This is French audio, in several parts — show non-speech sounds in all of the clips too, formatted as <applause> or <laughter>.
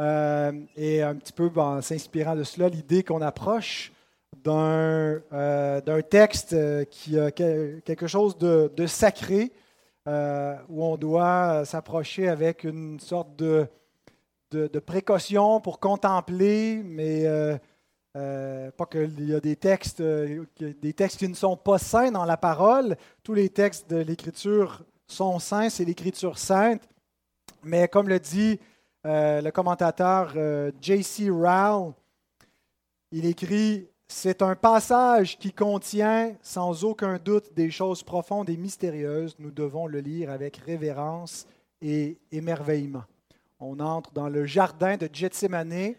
Euh, et un petit peu en s'inspirant de cela, l'idée qu'on approche d'un euh, texte euh, qui a quelque chose de, sacré, où on doit s'approcher avec une sorte de, de, de, précaution pour contempler, mais pas qu'il y a des textes, des textes qui ne sont pas saints dans la parole. Tous les textes de l'Écriture sont saints, c'est l'Écriture sainte. Mais comme le dit le commentateur euh, J.C. Rowell, il écrit C'est un passage qui contient sans aucun doute des choses profondes et mystérieuses. Nous devons le lire avec révérence et émerveillement. On entre dans le jardin de Gethsemane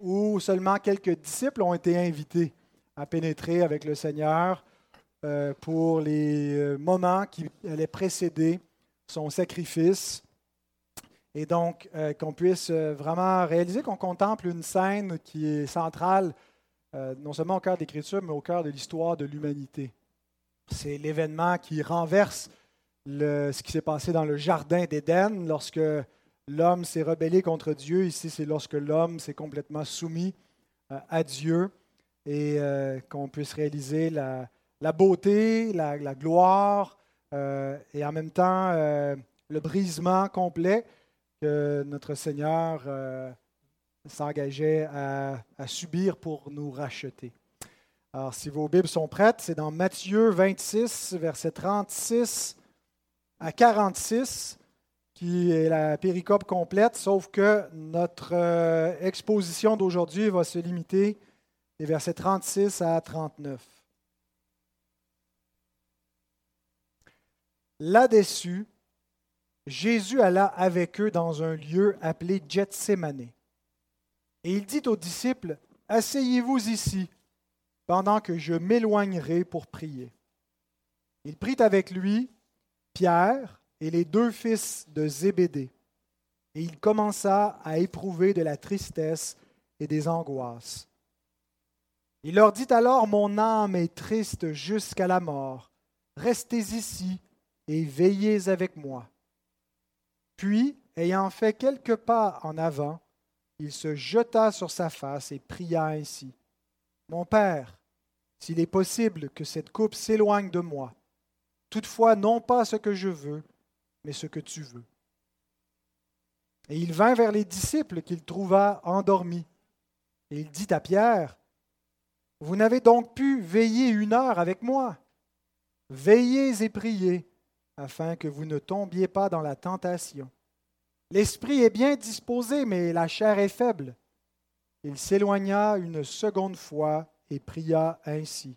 où seulement quelques disciples ont été invités à pénétrer avec le Seigneur euh, pour les moments qui allaient précéder son sacrifice. Et donc, euh, qu'on puisse euh, vraiment réaliser qu'on contemple une scène qui est centrale, euh, non seulement au cœur d'Écriture, mais au cœur de l'histoire de l'humanité. C'est l'événement qui renverse ce qui s'est passé dans le Jardin d'Éden lorsque l'homme s'est rebellé contre Dieu. Ici, c'est lorsque l'homme s'est complètement soumis à Dieu et qu'on puisse réaliser la, beauté, la gloire et en même temps le brisement complet notre Seigneur euh, s'engageait à, subir pour nous racheter. Alors, si vos Bibles sont prêtes, c'est dans Matthieu 26, verset 36 à 46, qui est la péricope complète, sauf que notre euh, exposition d'aujourd'hui va se limiter des versets 36 à 39. Là-dessus, Jésus alla avec eux dans un lieu appelé Gethsemane. Et il dit aux disciples, Asseyez-vous ici, pendant que je m'éloignerai pour prier. Il prit avec lui Pierre et les deux fils de Zébédée, et il commença à éprouver de la tristesse et des angoisses. Il leur dit alors, Mon âme est triste jusqu'à la mort, restez ici et veillez avec moi. Puis, ayant fait quelques pas en avant, il se jeta sur sa face et pria ainsi. Mon Père, s'il est possible que cette coupe s'éloigne de moi, toutefois non pas ce que je veux, mais ce que tu veux. Et il vint vers les disciples qu'il trouva endormis. Et il dit à Pierre, Vous n'avez donc pu veiller une heure avec moi. Veillez et priez afin que vous ne tombiez pas dans la tentation. L'esprit est bien disposé, mais la chair est faible. Il s'éloigna une seconde fois et pria ainsi.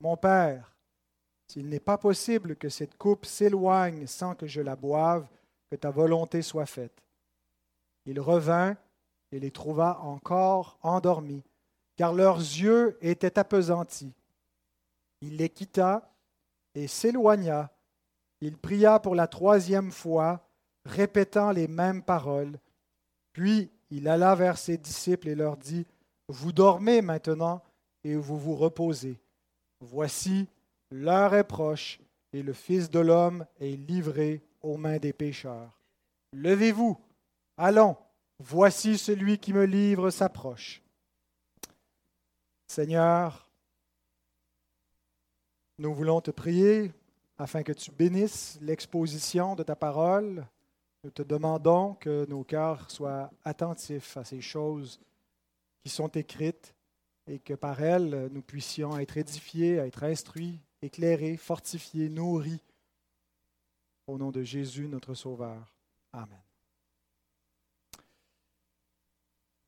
Mon Père, s'il n'est pas possible que cette coupe s'éloigne sans que je la boive, que ta volonté soit faite. Il revint et les trouva encore endormis, car leurs yeux étaient appesantis. Il les quitta et s'éloigna il pria pour la troisième fois, répétant les mêmes paroles. Puis il alla vers ses disciples et leur dit, Vous dormez maintenant et vous vous reposez. Voici, l'heure est proche et le Fils de l'homme est livré aux mains des pécheurs. Levez-vous, allons, voici celui qui me livre s'approche. Seigneur, nous voulons te prier afin que tu bénisses l'exposition de ta parole. Nous te demandons que nos cœurs soient attentifs à ces choses qui sont écrites et que par elles, nous puissions être édifiés, être instruits, éclairés, fortifiés, nourris. Au nom de Jésus, notre Sauveur. Amen.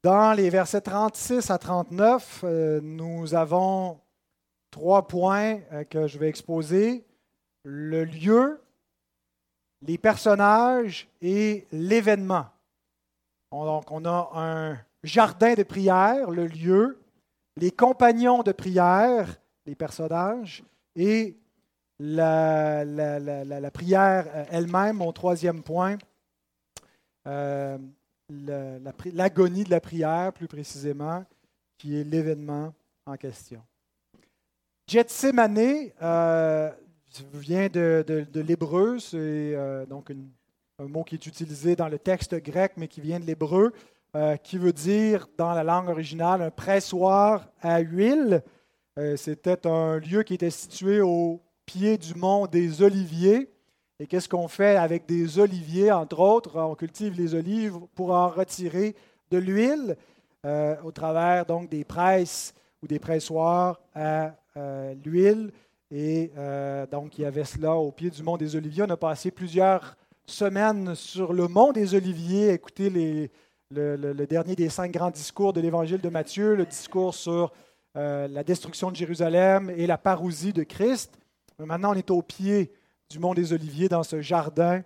Dans les versets 36 à 39, euh, nous avons trois points euh, que je vais exposer le lieu, les personnages et l'événement. Donc, on a un jardin de prière, le lieu, les compagnons de prière, les personnages, et la, prière elle-même, mon troisième point, euh, l'agonie de la prière, plus précisément, qui est l'événement en question. Gethsemane, euh, vient de, de, l'hébreu, c'est euh, donc un mot qui est utilisé dans le texte grec, mais qui vient de l'hébreu. euh, qui veut dire, dans la langue originale, un pressoir à huile. Euh, c'était un lieu qui était situé au pied du mont des Oliviers. Et qu'est-ce qu'on fait avec des oliviers, entre autres? On cultive les olives pour en retirer de l'huile au travers donc des presses ou des pressoirs à l'huile. Et donc, il y avait cela au pied du mont des Oliviers. On a passé plusieurs semaine sur le mont des Oliviers, écouter le, dernier des cinq grands discours de l'Évangile de Matthieu, le discours sur euh, la destruction de Jérusalem et la parousie de Christ. maintenant, on est au pied du mont des Oliviers, dans ce jardin,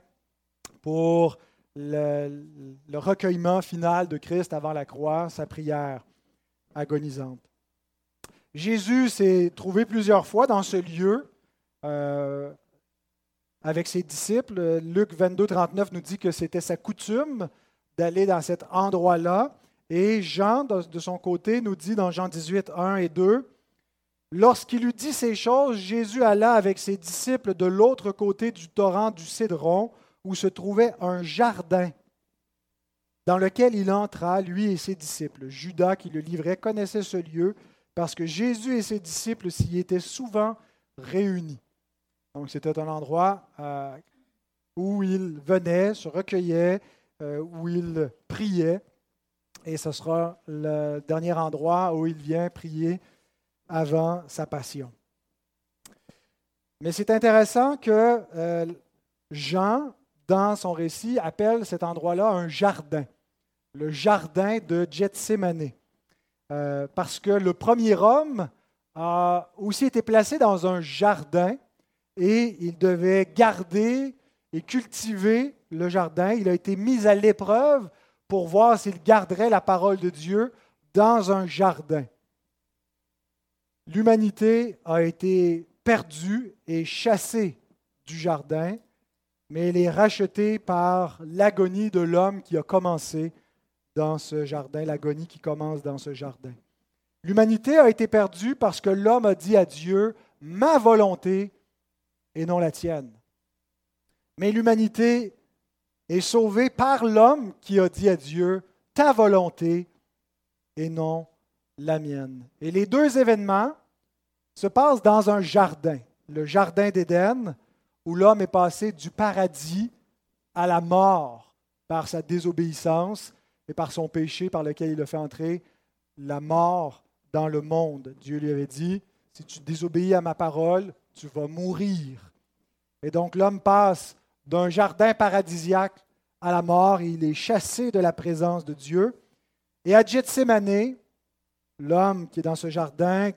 pour le recueillement final de Christ avant la croix, sa prière agonisante. Jésus s'est trouvé plusieurs fois dans ce lieu. Euh, avec ses disciples. Luc 22, 39 nous dit que c'était sa coutume d'aller dans cet endroit-là. Et Jean, de son côté, nous dit dans Jean 18, 1 et 2, Lorsqu'il eut dit ces choses, Jésus alla avec ses disciples de l'autre côté du torrent du Cédron, où se trouvait un jardin, dans lequel il entra, lui et ses disciples. Judas, qui le livrait, connaissait ce lieu, parce que Jésus et ses disciples s'y étaient souvent réunis. Donc, c'était un endroit euh, où il venait, se recueillait, euh, où il priait. Et ce sera le dernier endroit où il vient prier avant sa passion. Mais c'est intéressant que euh, Jean, dans son récit, appelle cet endroit-là un jardin, le jardin de Gethsemane. Parce que le premier homme a aussi été placé dans un jardin et il devait garder et cultiver le jardin. Il a été mis à l'épreuve pour voir s'il garderait la parole de Dieu dans un jardin. L'humanité a été perdue et chassée du jardin, mais elle est rachetée par l'agonie de l'homme qui a commencé dans ce jardin, l'agonie qui commence dans ce jardin. L'humanité a été perdue parce que l'homme a dit à Dieu, ma volonté et non la tienne. Mais l'humanité est sauvée par l'homme qui a dit à Dieu, ta volonté et non la mienne. Et les deux événements se passent dans un jardin, le jardin d'Éden, où l'homme est passé du paradis à la mort par sa désobéissance et par son péché par lequel il a fait entrer la mort dans le monde. Dieu lui avait dit, si tu désobéis à ma parole, tu vas mourir. Et donc l'homme passe d'un jardin paradisiaque à la mort et il est chassé de la présence de Dieu. Et à Gethsemane, l'homme qui est dans ce jardin,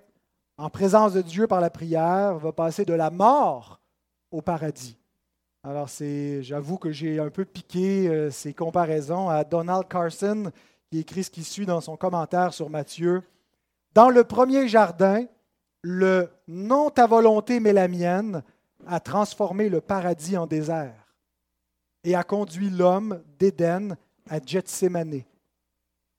en présence de Dieu par la prière, va passer de la mort au paradis. Alors, c'est, j'avoue que j'ai un peu piqué euh, ces comparaisons à Donald Carson, qui écrit ce qui suit dans son commentaire sur Matthieu. Dans le premier jardin, le non ta volonté mais la mienne a transformé le paradis en désert et a conduit l'homme d'Éden à Gethsemane.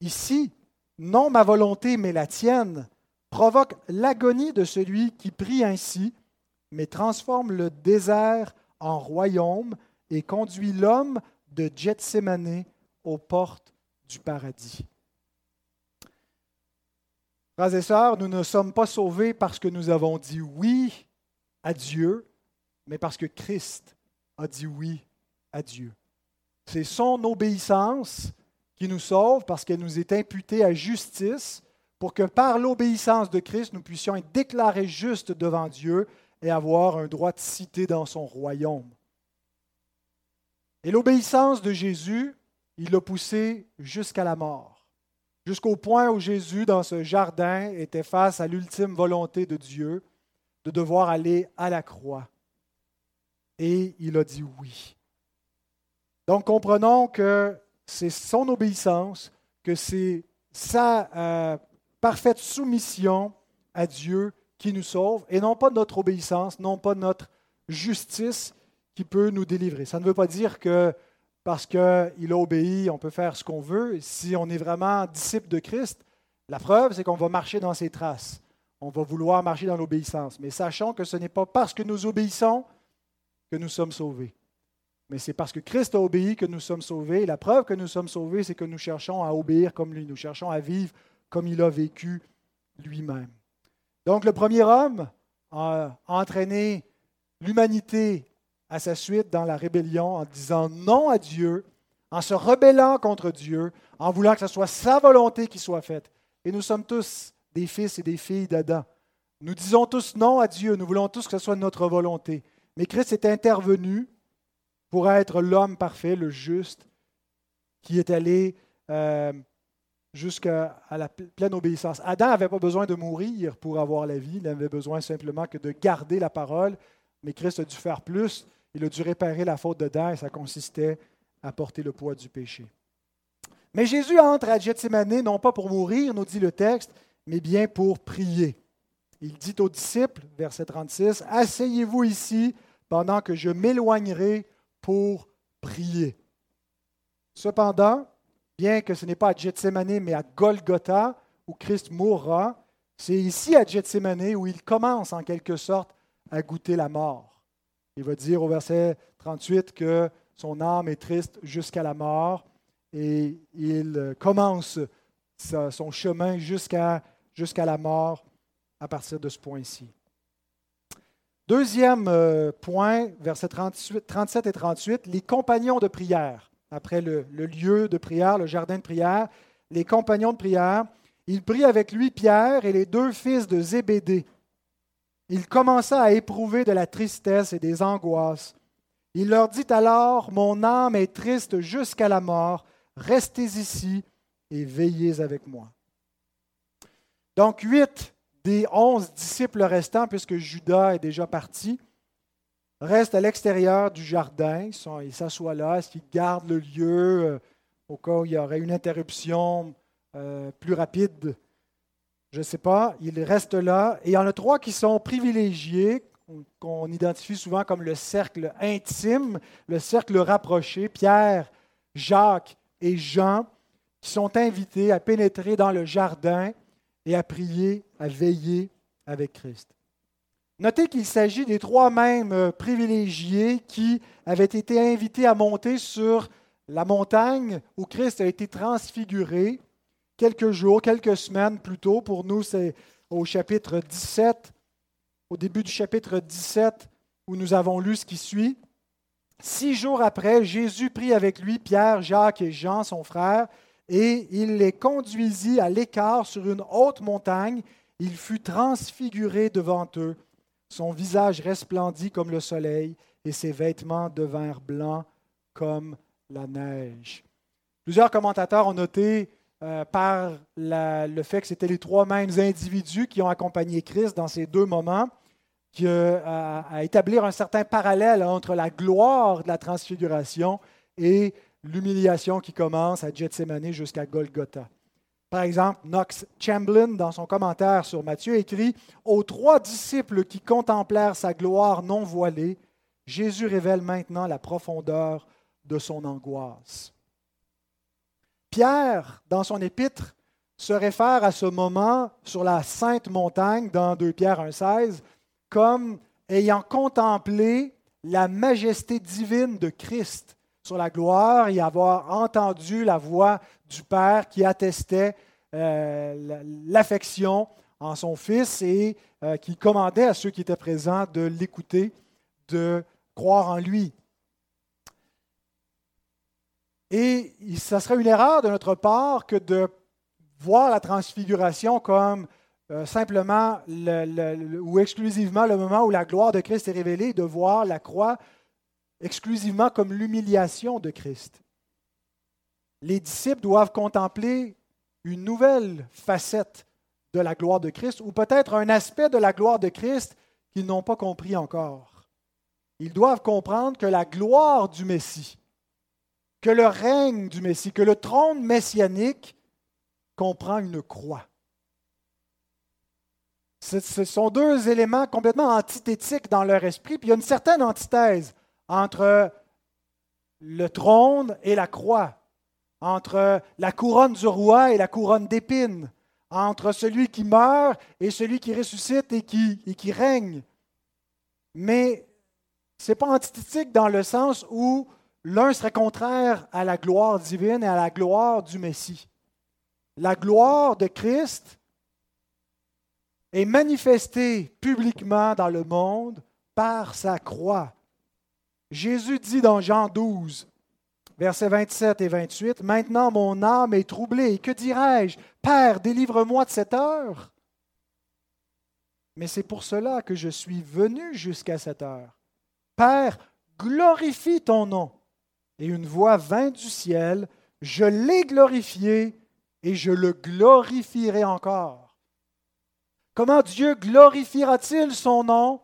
Ici, non ma volonté mais la tienne provoque l'agonie de celui qui prie ainsi, mais transforme le désert en royaume et conduit l'homme de Gethsemane aux portes du paradis. Frères et sœurs, nous ne sommes pas sauvés parce que nous avons dit oui à Dieu, mais parce que Christ a dit oui à Dieu. C'est son obéissance qui nous sauve parce qu'elle nous est imputée à justice pour que par l'obéissance de Christ, nous puissions être déclarés justes devant Dieu et avoir un droit de cité dans son royaume. Et l'obéissance de Jésus, il l'a poussé jusqu'à la mort jusqu'au point où Jésus, dans ce jardin, était face à l'ultime volonté de Dieu de devoir aller à la croix. Et il a dit oui. Donc comprenons que c'est son obéissance, que c'est sa euh, parfaite soumission à Dieu qui nous sauve, et non pas notre obéissance, non pas notre justice qui peut nous délivrer. Ça ne veut pas dire que parce qu'il a obéi, on peut faire ce qu'on veut. Si on est vraiment disciple de Christ, la preuve, c'est qu'on va marcher dans ses traces. On va vouloir marcher dans l'obéissance. Mais sachons que ce n'est pas parce que nous obéissons que nous sommes sauvés. Mais c'est parce que Christ a obéi que nous sommes sauvés. la preuve que nous sommes sauvés, c'est que nous cherchons à obéir comme lui. Nous cherchons à vivre comme il a vécu lui-même. Donc le premier homme a entraîné l'humanité à sa suite dans la rébellion en disant non à Dieu, en se rebellant contre Dieu, en voulant que ce soit sa volonté qui soit faite. Et nous sommes tous des fils et des filles d'Adam. Nous disons tous non à Dieu, nous voulons tous que ce soit notre volonté. Mais Christ est intervenu pour être l'homme parfait, le juste, qui est allé euh, jusqu'à la pleine obéissance. Adam n'avait pas besoin de mourir pour avoir la vie, il avait besoin simplement que de garder la parole, mais Christ a dû faire plus, il a dû réparer la faute d'Adam et ça consistait à porter le poids du péché. Mais Jésus entre à Gethsemane non pas pour mourir, nous dit le texte, mais bien pour prier. Il dit aux disciples, verset 36, Asseyez-vous ici pendant que je m'éloignerai pour prier. Cependant, bien que ce n'est pas à Gethsemane, mais à Golgotha, où Christ mourra, c'est ici à Gethsemane où il commence en quelque sorte à goûter la mort. Il va dire au verset 38 que son âme est triste jusqu'à la mort et il commence son chemin jusqu'à la mort à partir de ce point-ci. Deuxième euh, point, versets 37 et 38, les compagnons de prière. Après le, lieu de prière, le jardin de prière, les compagnons de prière, il prit avec lui Pierre et les deux fils de Zébédée. Il commença à éprouver de la tristesse et des angoisses. Il leur dit alors, Mon âme est triste jusqu'à la mort, restez ici et veillez avec moi. Donc huit des onze disciples restants, puisque Judas est déjà parti, restent à l'extérieur du jardin. Ils s'assoient là. Qu'ils gardent le lieu euh, au cas où il y aurait une interruption euh, plus rapide? Je ne sais pas. Ils restent là. Et il y en a trois qui sont privilégiés, qu'on identifie souvent comme le cercle intime, le cercle rapproché. Pierre, Jacques et Jean, qui sont invités à pénétrer dans le jardin et à prier, à veiller avec Christ. Notez qu'il s'agit des trois mêmes euh, privilégiés qui avaient été invités à monter sur la montagne où Christ a été transfiguré quelques jours, quelques semaines plus tôt. Pour nous, c'est au chapitre 17, au début du chapitre 17, où nous avons lu ce qui suit. Six jours après, Jésus prit avec lui Pierre, Jacques et Jean, son frère, et il les conduisit à l'écart sur une haute montagne. Il fut transfiguré devant eux. Son visage resplendit comme le soleil et ses vêtements devinrent blancs comme la neige. Plusieurs commentateurs ont noté euh, par le fait que c'était les trois mêmes individus qui ont accompagné Christ dans ces deux moments, qui, euh, à établir un certain parallèle entre la gloire de la transfiguration et l'humiliation qui commence à Gethsemane jusqu'à Golgotha. Par exemple, Knox Chamberlain, dans son commentaire sur Matthieu, écrit Aux trois disciples qui contemplèrent sa gloire non voilée, Jésus révèle maintenant la profondeur de son angoisse. Pierre, dans son épître, se réfère à ce moment sur la sainte montagne dans 2 Pierre 1,16 comme ayant contemplé la majesté divine de Christ sur la gloire et avoir entendu la voix du Père qui attestait euh, l'affection en son Fils et euh, qui commandait à ceux qui étaient présents de l'écouter, de croire en lui. Et ça serait une erreur de notre part que de voir la transfiguration comme euh, simplement ou exclusivement le moment où la gloire de Christ est révélée, de voir la croix exclusivement comme l'humiliation de Christ. Les disciples doivent contempler une nouvelle facette de la gloire de Christ, ou peut-être un aspect de la gloire de Christ qu'ils n'ont pas compris encore. Ils doivent comprendre que la gloire du Messie, que le règne du Messie, que le trône messianique comprend une croix. Ce sont deux éléments complètement antithétiques dans leur esprit, puis il y a une certaine antithèse entre le trône et la croix, entre la couronne du roi et la couronne d'épines, entre celui qui meurt et celui qui ressuscite et qui, règne. Mais ce n'est pas antithétique dans le sens où l'un serait contraire à la gloire divine et à la gloire du Messie. La gloire de Christ est manifestée publiquement dans le monde par sa croix. Jésus dit dans Jean 12, versets 27 et 28, Maintenant mon âme est troublée, que dirais-je? Père, délivre-moi de cette heure. Mais c'est pour cela que je suis venu jusqu'à cette heure. Père, glorifie ton nom. Et une voix vint du ciel, je l'ai glorifié et je le glorifierai encore. Comment Dieu glorifiera-t-il son nom?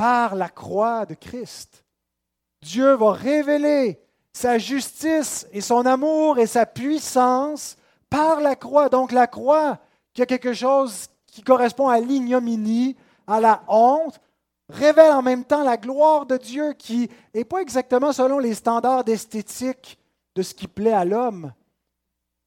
Par la croix de Christ. Dieu va révéler sa justice et son amour et sa puissance par la croix. Donc la croix, qui a quelque chose qui correspond à l'ignominie, à la honte, révèle en même temps la gloire de Dieu qui n'est pas exactement selon les standards esthétiques de ce qui plaît à l'homme.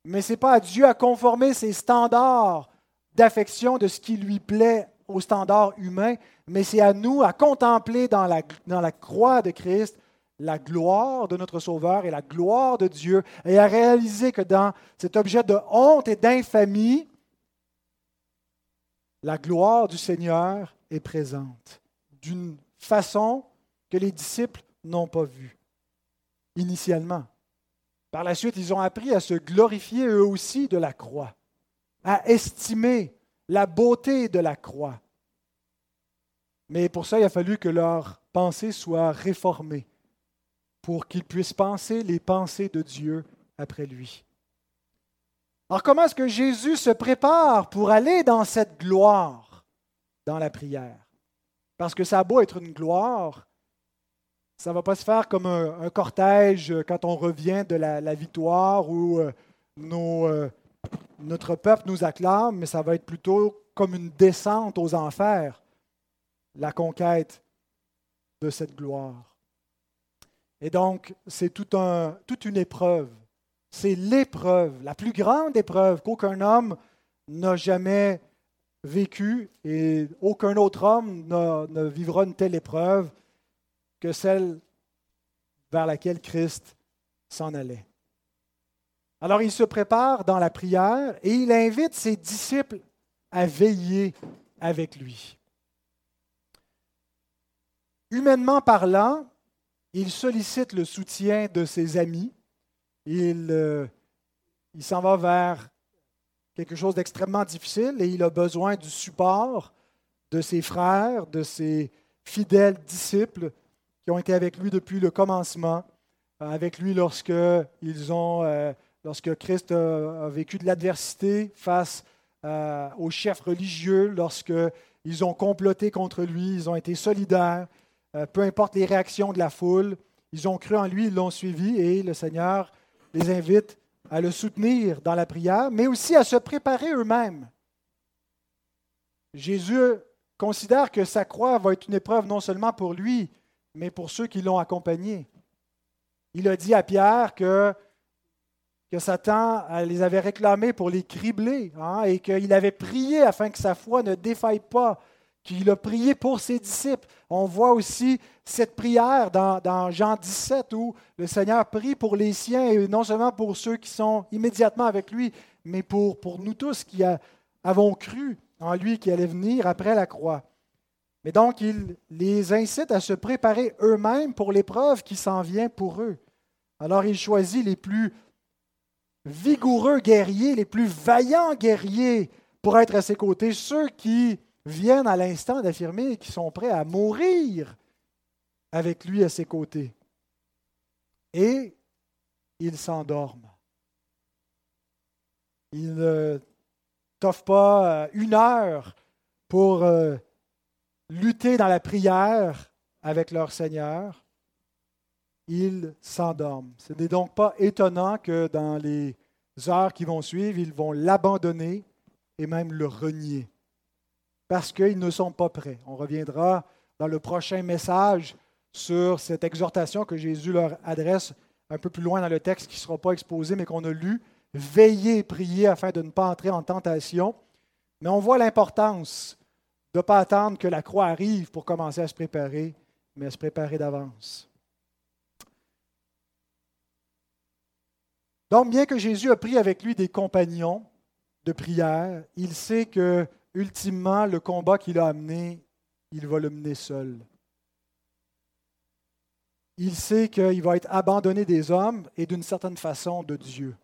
Mais ce n'est pas à Dieu à conformer ses standards d'affection de ce qui lui plaît aux standards humains, mais c'est à nous à contempler dans la croix de Christ la gloire de notre Sauveur et la gloire de Dieu, et à réaliser que dans cet objet de honte et d'infamie, la gloire du Seigneur est présente d'une façon que les disciples n'ont pas vue initialement. Par la suite, ils ont appris à se glorifier eux aussi de la croix, à estimer la beauté de la croix. Mais pour ça, il a fallu que leur pensée soit réformée pour qu'ils puissent penser les pensées de Dieu après lui. Alors comment est-ce que Jésus se prépare pour aller dans cette gloire dans la prière? Parce que ça a beau être une gloire, ça ne va pas se faire comme un, cortège quand on revient de la, victoire où euh, euh, notre peuple nous acclame, mais ça va être plutôt comme une descente aux enfers, la conquête de cette gloire. Et donc, c'est toute une épreuve. C'est l'épreuve, la plus grande épreuve qu'aucun homme n'a jamais vécue et aucun autre homme ne vivra une telle épreuve que celle vers laquelle Christ s'en allait. Alors il se prépare dans la prière et il invite ses disciples à veiller avec lui. Humainement parlant, il sollicite le soutien de ses amis. Il, euh, il s'en va vers quelque chose d'extrêmement difficile et il a besoin du support de ses frères, de ses fidèles disciples qui ont été avec lui depuis le commencement, euh, avec lui lorsque, ils ont, euh, lorsque Christ a, vécu de l'adversité face aux chefs religieux, lorsque ils ont comploté contre lui, ils ont été solidaires, peu importe les réactions de la foule, ils ont cru en lui, ils l'ont suivi et le Seigneur les invite à le soutenir dans la prière, mais aussi à se préparer eux-mêmes. Jésus considère que sa croix va être une épreuve non seulement pour lui, mais pour ceux qui l'ont accompagné. Il a dit à Pierre que, que Satan les avait réclamés pour les cribler hein, et qu'il avait prié afin que sa foi ne défaille pas qu'il a prié pour ses disciples. On voit aussi cette prière dans, Jean 17 où le Seigneur prie pour les siens, et non seulement pour ceux qui sont immédiatement avec lui, mais pour, pour nous tous qui avons cru en lui qui allait venir après la croix. Mais donc, il les incite à se préparer eux-mêmes pour l'épreuve qui s'en vient pour eux. Alors, il choisit les plus vigoureux guerriers, les plus vaillants guerriers pour être à ses côtés, ceux qui viennent à l'instant d'affirmer qu'ils sont prêts à mourir avec lui à ses côtés. Et ils s'endorment. Ils ne t'offrent pas euh, une heure pour euh, lutter dans la prière avec leur Seigneur. Ils s'endorment. Ce n'est donc pas étonnant que dans les heures qui vont suivre, ils vont l'abandonner et même le renier parce qu'ils ne sont pas prêts. On reviendra dans le prochain message sur cette exhortation que Jésus leur adresse un peu plus loin dans le texte qui ne sera pas exposé, mais qu'on a lu. Veillez et priez afin de ne pas entrer en tentation. Mais on voit l'importance de ne pas attendre que la croix arrive pour commencer à se préparer, mais à se préparer d'avance. Donc, bien que Jésus a pris avec lui des compagnons de prière, il sait que, ultimement, le combat qu'il a amené, il va le mener seul. Il sait qu'il va être abandonné des hommes et d'une certaine façon de Dieu.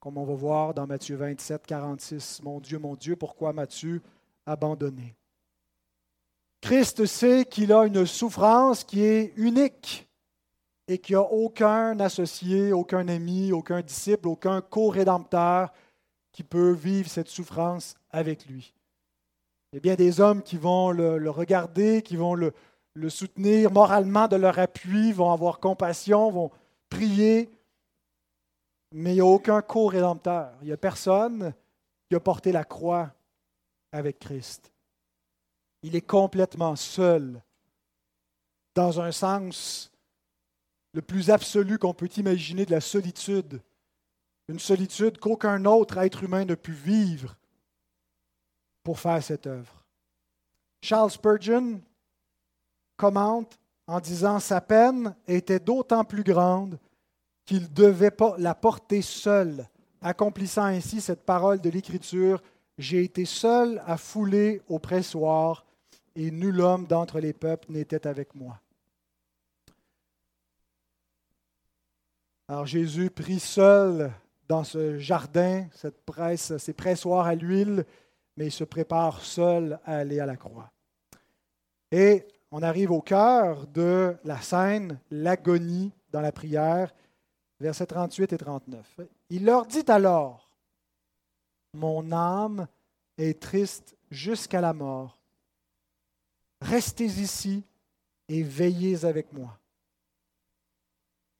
Comme on va voir dans Matthieu 27, 46, Mon Dieu, mon Dieu, pourquoi m'as-tu abandonné Christ sait qu'il a une souffrance qui est unique et qu'il n'y a aucun associé, aucun ami, aucun disciple, aucun co-rédempteur qui peut vivre cette souffrance avec lui. Il y a bien des hommes qui vont le, regarder, qui vont le, le, soutenir moralement de leur appui, vont avoir compassion, vont prier, mais il n'y a aucun co-rédempteur. Il n'y a personne qui a porté la croix avec Christ. Il est complètement seul, dans un sens le plus absolu qu'on peut imaginer de la solitude, une solitude qu'aucun autre être humain ne pu vivre pour faire cette œuvre. Charles Spurgeon commente en disant Sa peine était d'autant plus grande qu'il devait pas la porter seul, accomplissant ainsi cette parole de l'Écriture J'ai été seul à fouler au pressoir, et nul homme d'entre les peuples n'était avec moi. Alors Jésus prit seul dans ce jardin, cette presse, ces pressoirs à l'huile, mais il se prépare seul à aller à la croix. Et on arrive au cœur de la scène, l'agonie dans la prière, versets 38 et 39. Il leur dit alors, Mon âme est triste jusqu'à la mort. Restez ici et veillez avec moi.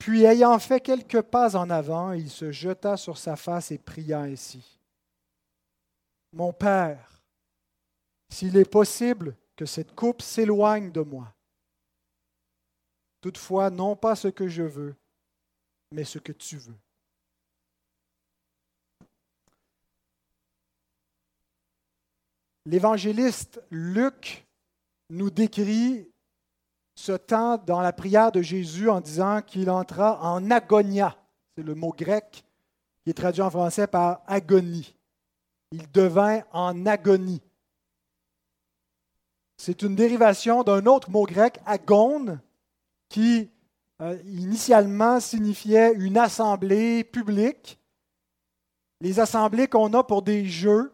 Puis, ayant fait quelques pas en avant, il se jeta sur sa face et pria ainsi. Mon Père, s'il est possible que cette coupe s'éloigne de moi, toutefois non pas ce que je veux, mais ce que tu veux. L'évangéliste Luc nous décrit ce temps dans la prière de Jésus en disant qu'il entra en agonia. C'est le mot grec qui est traduit en français par agonie. Il devint en agonie. C'est une dérivation d'un autre mot grec, agone, qui euh, initialement signifiait une assemblée publique. Les assemblées qu'on a pour des jeux.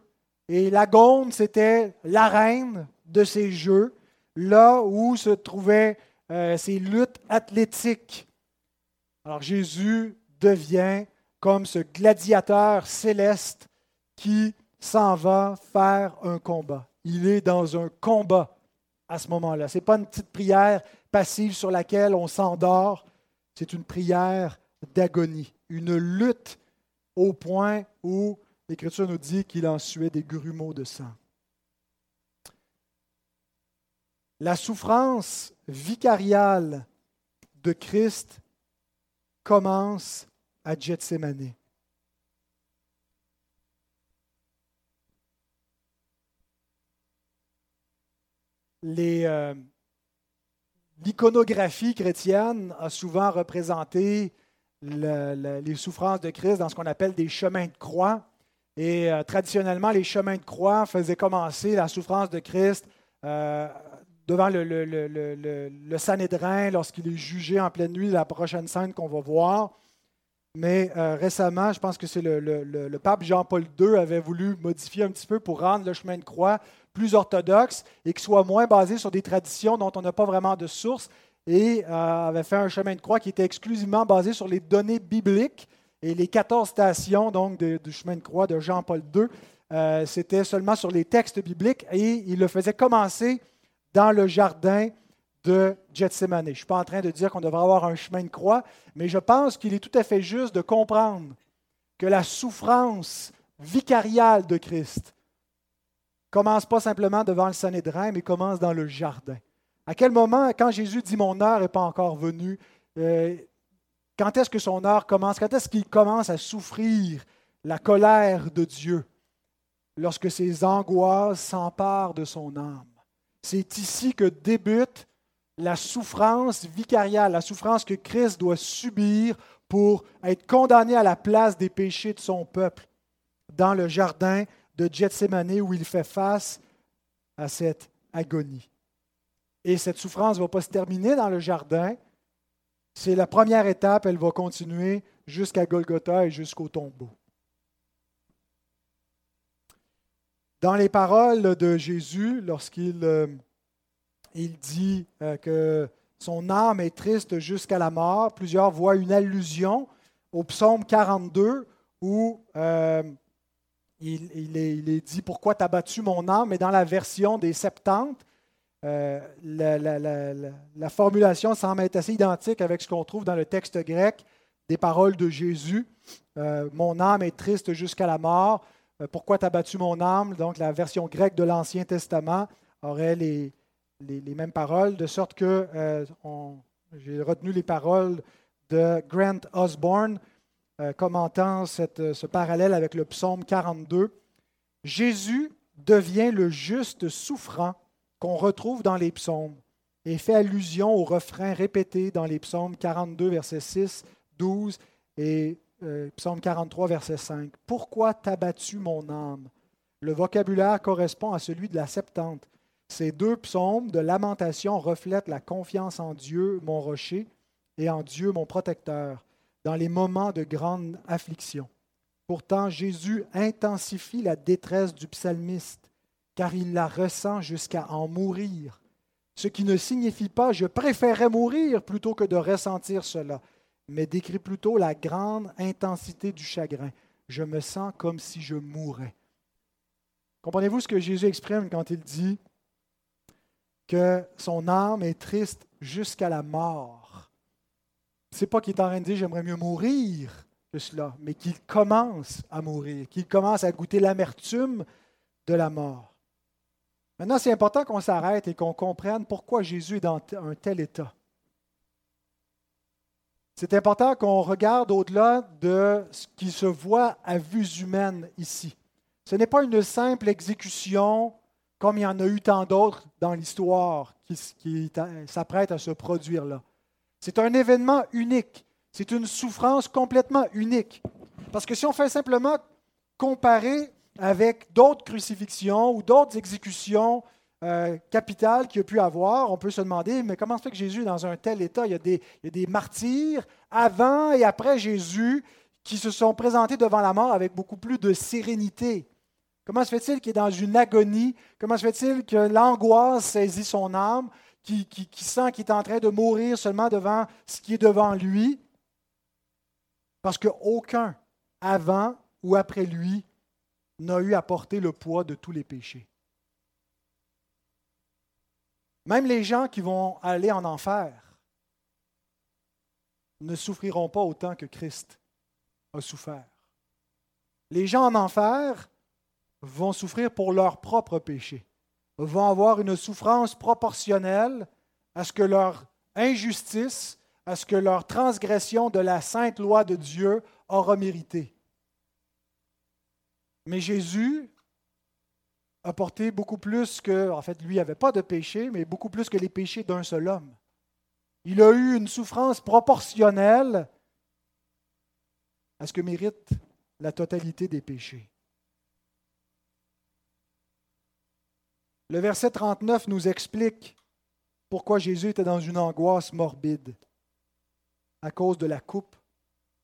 Et l'agone, c'était l'arène de ces jeux là où se trouvaient euh, ces luttes athlétiques. Alors Jésus devient comme ce gladiateur céleste qui s'en va faire un combat. Il est dans un combat à ce moment-là. Ce n'est pas une petite prière passive sur laquelle on s'endort, c'est une prière d'agonie, une lutte au point où l'Écriture nous dit qu'il en suait des grumeaux de sang. La souffrance vicariale de Christ commence à Gethsemane. Euh, l'iconographie chrétienne a souvent représenté les souffrances de Christ dans ce qu'on appelle des chemins de croix. Et euh, traditionnellement, les chemins de croix faisaient commencer la souffrance de Christ euh, devant le, le, Sanhédrin lorsqu'il est jugé en pleine nuit, la prochaine scène qu'on va voir. Mais euh, récemment, je pense que c'est le, pape Jean-Paul II avait voulu modifier un petit peu pour rendre le chemin de croix plus orthodoxe et qu'il soit moins basé sur des traditions dont on n'a pas vraiment de source et euh, avait fait un chemin de croix qui était exclusivement basé sur les données bibliques et les 14 stations donc, du chemin de croix de Jean-Paul II, euh, c'était seulement sur les textes bibliques et il le faisait commencer dans le jardin de Gethsemane. Je ne suis pas en train de dire qu'on devrait avoir un chemin de croix, mais je pense qu'il est tout à fait juste de comprendre que la souffrance vicariale de Christ commence pas simplement devant le Sanhédrin, mais commence dans le jardin. À quel moment, quand Jésus dit Mon heure n'est pas encore venue, euh, quand est-ce que son heure commence? Quand est-ce qu'il commence à souffrir la colère de Dieu Lorsque ses angoisses s'emparent de son âme? C'est ici que débute la souffrance vicariale, la souffrance que Christ doit subir pour être condamné à la place des péchés de son peuple dans le jardin de Gethsemane où il fait face à cette agonie. Et cette souffrance ne va pas se terminer dans le jardin. C'est la première étape, elle va continuer jusqu'à Golgotha et jusqu'au tombeau. Dans les paroles de Jésus, lorsqu'il euh, il dit euh, que son âme est triste jusqu'à la mort, plusieurs voient une allusion au psaume 42 où euh, il, est, dit Pourquoi t'as battu mon âme Mais dans la version des Septante, la, formulation semble être assez identique avec ce qu'on trouve dans le texte grec des paroles de Jésus. mon âme est triste jusqu'à la mort. Euh, pourquoi tu as battu mon âme? Donc la version grecque de l'Ancien Testament aurait les, les, mêmes paroles, de sorte que euh, j'ai retenu les paroles de Grant Osborne euh, commentant ce parallèle avec le psaume 42. Jésus devient le juste souffrant qu'on retrouve dans les psaumes et fait allusion au refrain répété dans les psaumes 42, versets 6, 12 et euh, psaume 43, verset 5. Pourquoi t'as battu mon âme? Le vocabulaire correspond à celui de la Septante. Ces deux psaumes de lamentation reflètent la confiance en Dieu, mon rocher, et en Dieu, mon protecteur, dans les moments de grande affliction. Pourtant, Jésus intensifie la détresse du psalmiste, car il la ressent jusqu'à en mourir. Ce qui ne signifie pas je préférerais mourir plutôt que de ressentir cela mais décrit plutôt la grande intensité du chagrin. Je me sens comme si je mourais. Comprenez-vous ce que Jésus exprime quand il dit que son âme est triste jusqu'à la mort? Ce n'est pas qu'il est en train de dire j'aimerais mieux mourir que cela, mais qu'il commence à mourir, qu'il commence à goûter l'amertume de la mort. Maintenant, c'est important qu'on s'arrête et qu'on comprenne pourquoi Jésus est dans un tel état. C'est important qu'on regarde au-delà de ce qui se voit à vue humaine ici. Ce n'est pas une simple exécution comme il y en a eu tant d'autres dans l'histoire qui, qui s'apprêtent à se produire là. C'est un événement unique. C'est une souffrance complètement unique. Parce que si on fait simplement comparer avec d'autres crucifixions ou d'autres exécutions euh, capital qu'il a pu avoir, on peut se demander, mais comment se fait que Jésus est dans un tel état? Il y, a des, martyrs avant et après Jésus qui se sont présentés devant la mort avec beaucoup plus de sérénité. Comment se fait-il qu'il est dans une agonie? Comment se fait-il que l'angoisse saisit son âme, qui sent qu'il est en train de mourir seulement devant ce qui est devant lui? Parce qu'aucun, avant ou après lui, n'a eu à porter le poids de tous les péchés. Même les gens qui vont aller en enfer ne souffriront pas autant que Christ a souffert. Les gens en enfer vont souffrir pour leur propre péché, vont avoir une souffrance proportionnelle à ce que leur injustice, à ce que leur transgression de la sainte loi de Dieu aura mérité. Mais Jésus a porté beaucoup plus que, en fait, lui n'avait pas de péché, mais beaucoup plus que les péchés d'un seul homme. Il a eu une souffrance proportionnelle à ce que mérite la totalité des péchés. Le verset 39 nous explique pourquoi Jésus était dans une angoisse morbide à cause de la coupe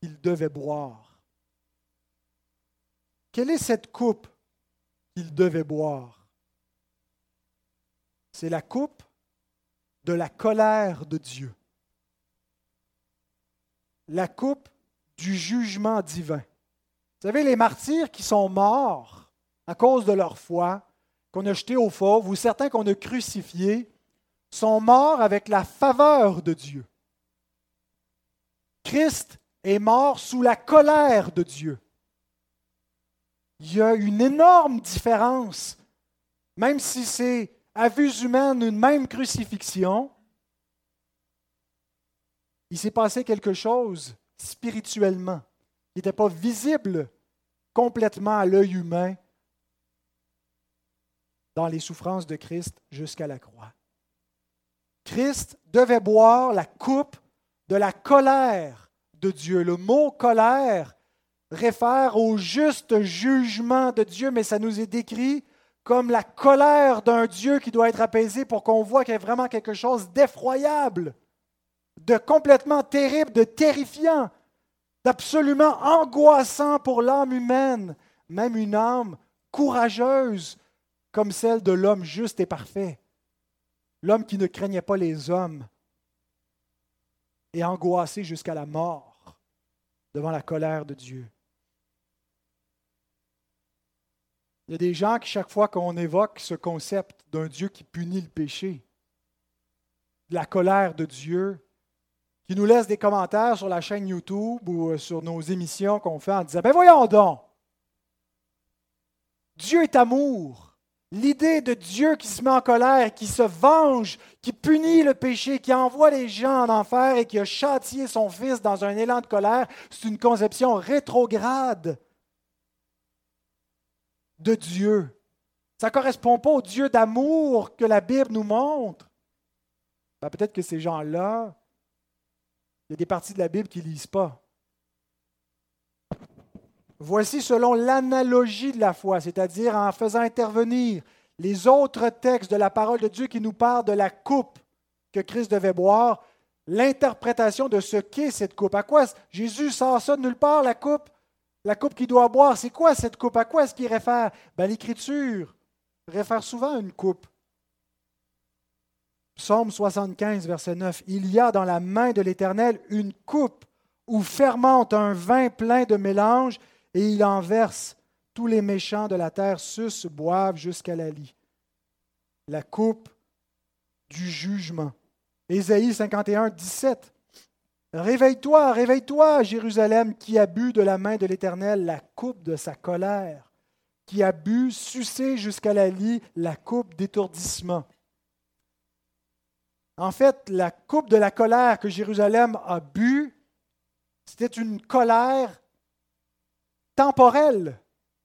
qu'il devait boire. Quelle est cette coupe qu'il devait boire. C'est la coupe de la colère de Dieu. La coupe du jugement divin. Vous savez, les martyrs qui sont morts à cause de leur foi, qu'on a jeté au fauve, ou certains qu'on a crucifiés, sont morts avec la faveur de Dieu. Christ est mort sous la colère de Dieu il y a une énorme différence. Même si c'est à vue humaine une même crucifixion, il s'est passé quelque chose spirituellement qui n'était pas visible complètement à l'œil humain dans les souffrances de Christ jusqu'à la croix. Christ devait boire la coupe de la colère de Dieu. Le mot colère réfère au juste jugement de Dieu, mais ça nous est décrit comme la colère d'un Dieu qui doit être apaisé pour qu'on voit qu'il y a vraiment quelque chose d'effroyable, de complètement terrible, de terrifiant, d'absolument angoissant pour l'âme humaine, même une âme courageuse comme celle de l'homme juste et parfait, l'homme qui ne craignait pas les hommes et angoissé jusqu'à la mort devant la colère de Dieu. Il y a des gens qui, chaque fois qu'on évoque ce concept d'un Dieu qui punit le péché, de la colère de Dieu, qui nous laissent des commentaires sur la chaîne YouTube ou euh, sur nos émissions qu'on fait en disant Ben voyons donc, Dieu est amour. L'idée de Dieu qui se met en colère, qui se venge, qui punit le péché, qui envoie les gens en enfer et qui a châtié son Fils dans un élan de colère, c'est une conception rétrograde de Dieu. Ça ne correspond pas au Dieu d'amour que la Bible nous montre. Ben, peut-être que ces gens-là, il y a des parties de la Bible qu'ils ne lisent pas. Voici selon l'analogie de la foi, c'est-à-dire en faisant intervenir les autres textes de la parole de Dieu qui nous parlent de la coupe que Christ devait boire, l'interprétation de ce qu'est cette coupe. À quoi Jésus sort ça de nulle part, la coupe? La coupe qu'il doit boire, c'est quoi cette coupe? À quoi est-ce qu'il réfère? Ben, L'Écriture réfère souvent à une coupe. Psaume 75, verset 9. Il y a dans la main de l'Éternel une coupe où fermente un vin plein de mélange et il en verse. Tous les méchants de la terre sucent, boivent jusqu'à la lie. La coupe du jugement. Ésaïe 51, 17. Réveille-toi, réveille-toi, Jérusalem, qui a bu de la main de l'Éternel la coupe de sa colère, qui a bu, sucé jusqu'à la lie, la coupe d'étourdissement. En fait, la coupe de la colère que Jérusalem a bu, c'était une colère temporelle.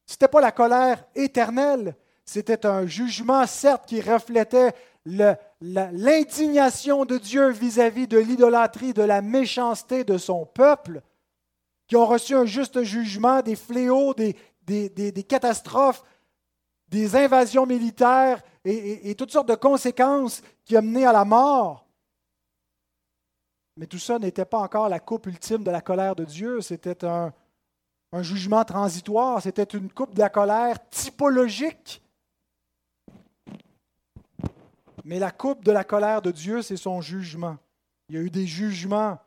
Ce n'était pas la colère éternelle. C'était un jugement, certes, qui reflétait l'indignation de Dieu vis-à-vis de l'idolâtrie, de la méchanceté de son peuple, qui ont reçu un juste jugement, des fléaux, des, catastrophes, des invasions militaires et, toutes sortes de conséquences qui ont mené à la mort. Mais tout ça n'était pas encore la coupe ultime de la colère de Dieu, c'était un jugement transitoire, c'était une coupe de la colère typologique mais la coupe de la colère de Dieu, c'est son jugement. Il y a eu des jugements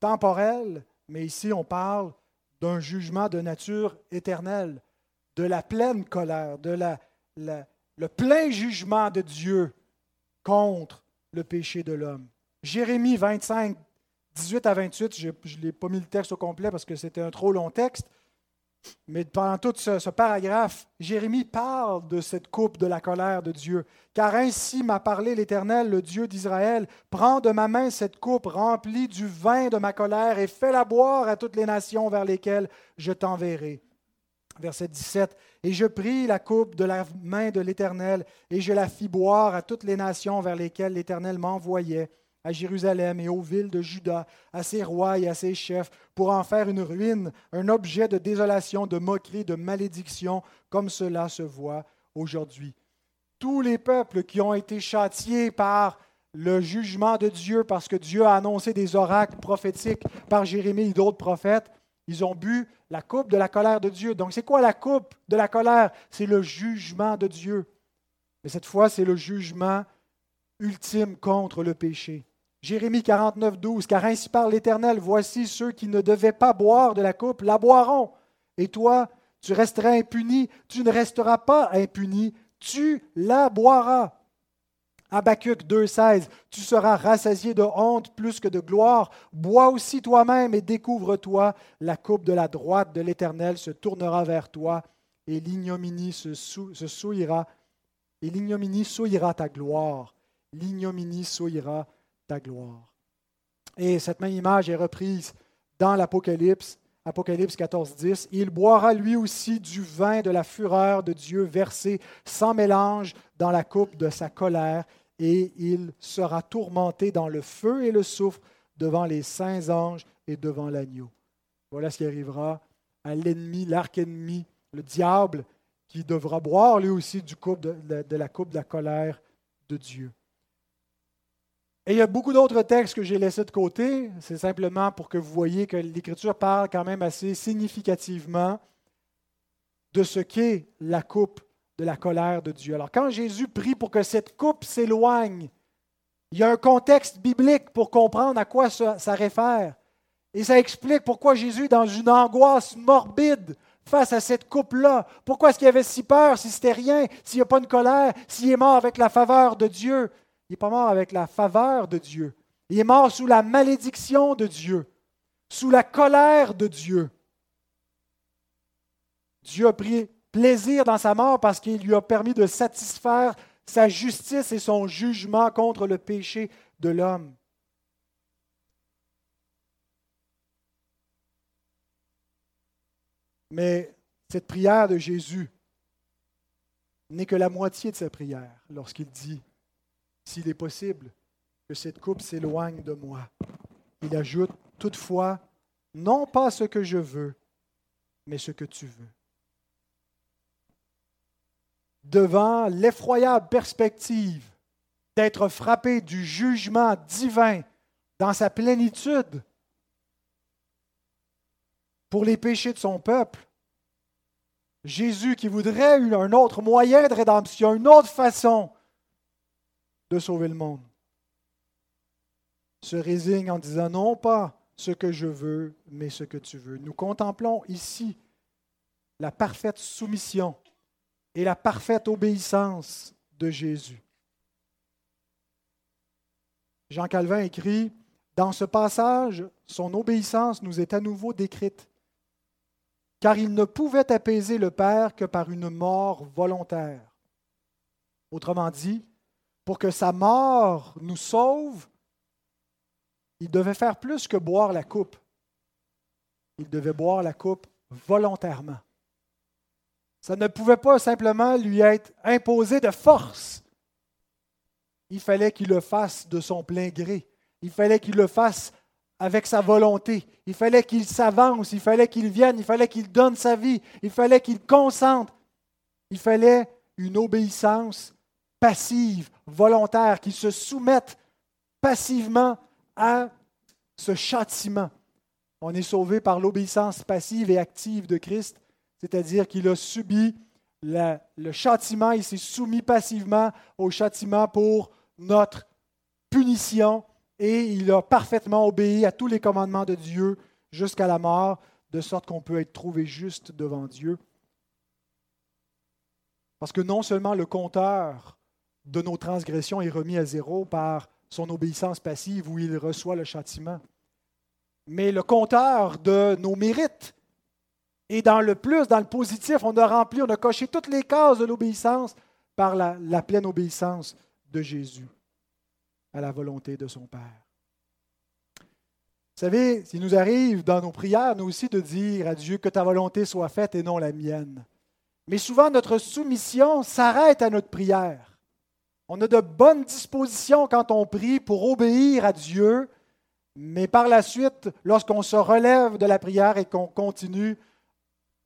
temporels, mais ici on parle d'un jugement de nature éternelle, de la pleine colère, de la, le plein jugement de Dieu contre le péché de l'homme. Jérémie 25, 18 à 28, je ne l'ai pas mis le texte au complet parce que c'était un trop long texte, mais pendant tout ce, paragraphe, Jérémie parle de cette coupe de la colère de Dieu. Car ainsi m'a parlé l'Éternel, le Dieu d'Israël. Prends de ma main cette coupe remplie du vin de ma colère et fais-la boire à toutes les nations vers lesquelles je t'enverrai. Verset 17. Et je pris la coupe de la main de l'Éternel et je la fis boire à toutes les nations vers lesquelles l'Éternel m'envoyait à Jérusalem et aux villes de Juda, à ses rois et à ses chefs, pour en faire une ruine, un objet de désolation, de moquerie, de malédiction, comme cela se voit aujourd'hui. Tous les peuples qui ont été châtiés par le jugement de Dieu, parce que Dieu a annoncé des oracles prophétiques par Jérémie et d'autres prophètes, ils ont bu la coupe de la colère de Dieu. Donc c'est quoi la coupe de la colère? C'est le jugement de Dieu. Mais cette fois, c'est le jugement ultime contre le péché. Jérémie 49, 12, car ainsi parle l'Éternel, voici ceux qui ne devaient pas boire de la coupe, la boiront. Et toi, tu resteras impuni, tu ne resteras pas impuni, tu la boiras. Habacuc 2,16 Tu seras rassasié de honte plus que de gloire. Bois aussi toi-même et découvre-toi. La coupe de la droite de l'Éternel se tournera vers toi et l'ignominie se, se souillera. Et l'ignominie souillera ta gloire. L'ignominie souillera Et cette même image est reprise dans l'Apocalypse, Apocalypse 14, 10. Il boira lui aussi du vin de la fureur de Dieu versé sans mélange dans la coupe de sa colère, et il sera tourmenté dans le feu et le soufre devant les saints anges et devant l'agneau. Voilà ce qui arrivera à l'ennemi, l'arc-ennemi, le diable, qui devra boire lui aussi de la coupe de la colère de Dieu. Et il y a beaucoup d'autres textes que j'ai laissés de côté. C'est simplement pour que vous voyez que l'Écriture parle quand même assez significativement de ce qu'est la coupe de la colère de Dieu. Alors quand Jésus prie pour que cette coupe s'éloigne, il y a un contexte biblique pour comprendre à quoi ça, réfère. Et ça explique pourquoi Jésus est dans une angoisse morbide face à cette coupe-là. Pourquoi est-ce qu'il avait si peur si c'était rien, s'il n'y a pas de colère, s'il est mort avec la faveur de Dieu? Il n'est pas mort avec la faveur de Dieu. Il est mort sous la malédiction de Dieu, sous la colère de Dieu. Dieu a pris plaisir dans sa mort parce qu'il lui a permis de satisfaire sa justice et son jugement contre le péché de l'homme. Mais cette prière de Jésus n'est que la moitié de sa prière lorsqu'il dit, s'il est possible, que cette coupe s'éloigne de moi. Il ajoute, toutefois, non pas ce que je veux, mais ce que tu veux. Devant l'effroyable perspective d'être frappé du jugement divin dans sa plénitude, pour les péchés de son peuple. Jésus qui voudrait un autre moyen de rédemption, une autre façon de sauver le monde, se résigne en disant non pas ce que je veux, mais ce que tu veux. Nous contemplons ici la parfaite soumission et la parfaite obéissance de Jésus. Jean Calvin écrit, Dans ce passage, son obéissance nous est à nouveau décrite car il ne pouvait apaiser le Père que par une mort volontaire. Autrement dit, pour que sa mort nous sauve, il devait faire plus que boire la coupe. Il devait boire la coupe volontairement. Ça ne pouvait pas simplement lui être imposé de force. Il fallait qu'il le fasse de son plein gré. Il fallait qu'il le fasse avec sa volonté. Il fallait qu'il s'avance, il fallait qu'il vienne, il fallait qu'il donne sa vie, il fallait qu'il consente. Il fallait une obéissance passive, volontaire, qu'il se soumette passivement à ce châtiment. On est sauvé par l'obéissance passive et active de Christ, c'est-à-dire qu'il a subi le châtiment, il s'est soumis passivement au châtiment pour notre punition et il a parfaitement obéi à tous les commandements de Dieu jusqu'à la mort, de sorte qu'on peut être trouvé juste devant Dieu. Parce que non seulement le compteur de nos transgressions est remis à zéro par son obéissance passive où il reçoit le châtiment, mais le compteur de nos mérites est dans le plus, dans le positif. On a rempli, on a coché toutes les cases de l'obéissance par la, la pleine obéissance de Jésus à la volonté de son Père. Vous savez, s'il nous arrive dans nos prières, nous aussi, de dire à Dieu que ta volonté soit faite et non la mienne. Mais souvent, notre soumission s'arrête à notre prière. On a de bonnes dispositions quand on prie pour obéir à Dieu, mais par la suite, lorsqu'on se relève de la prière et qu'on continue,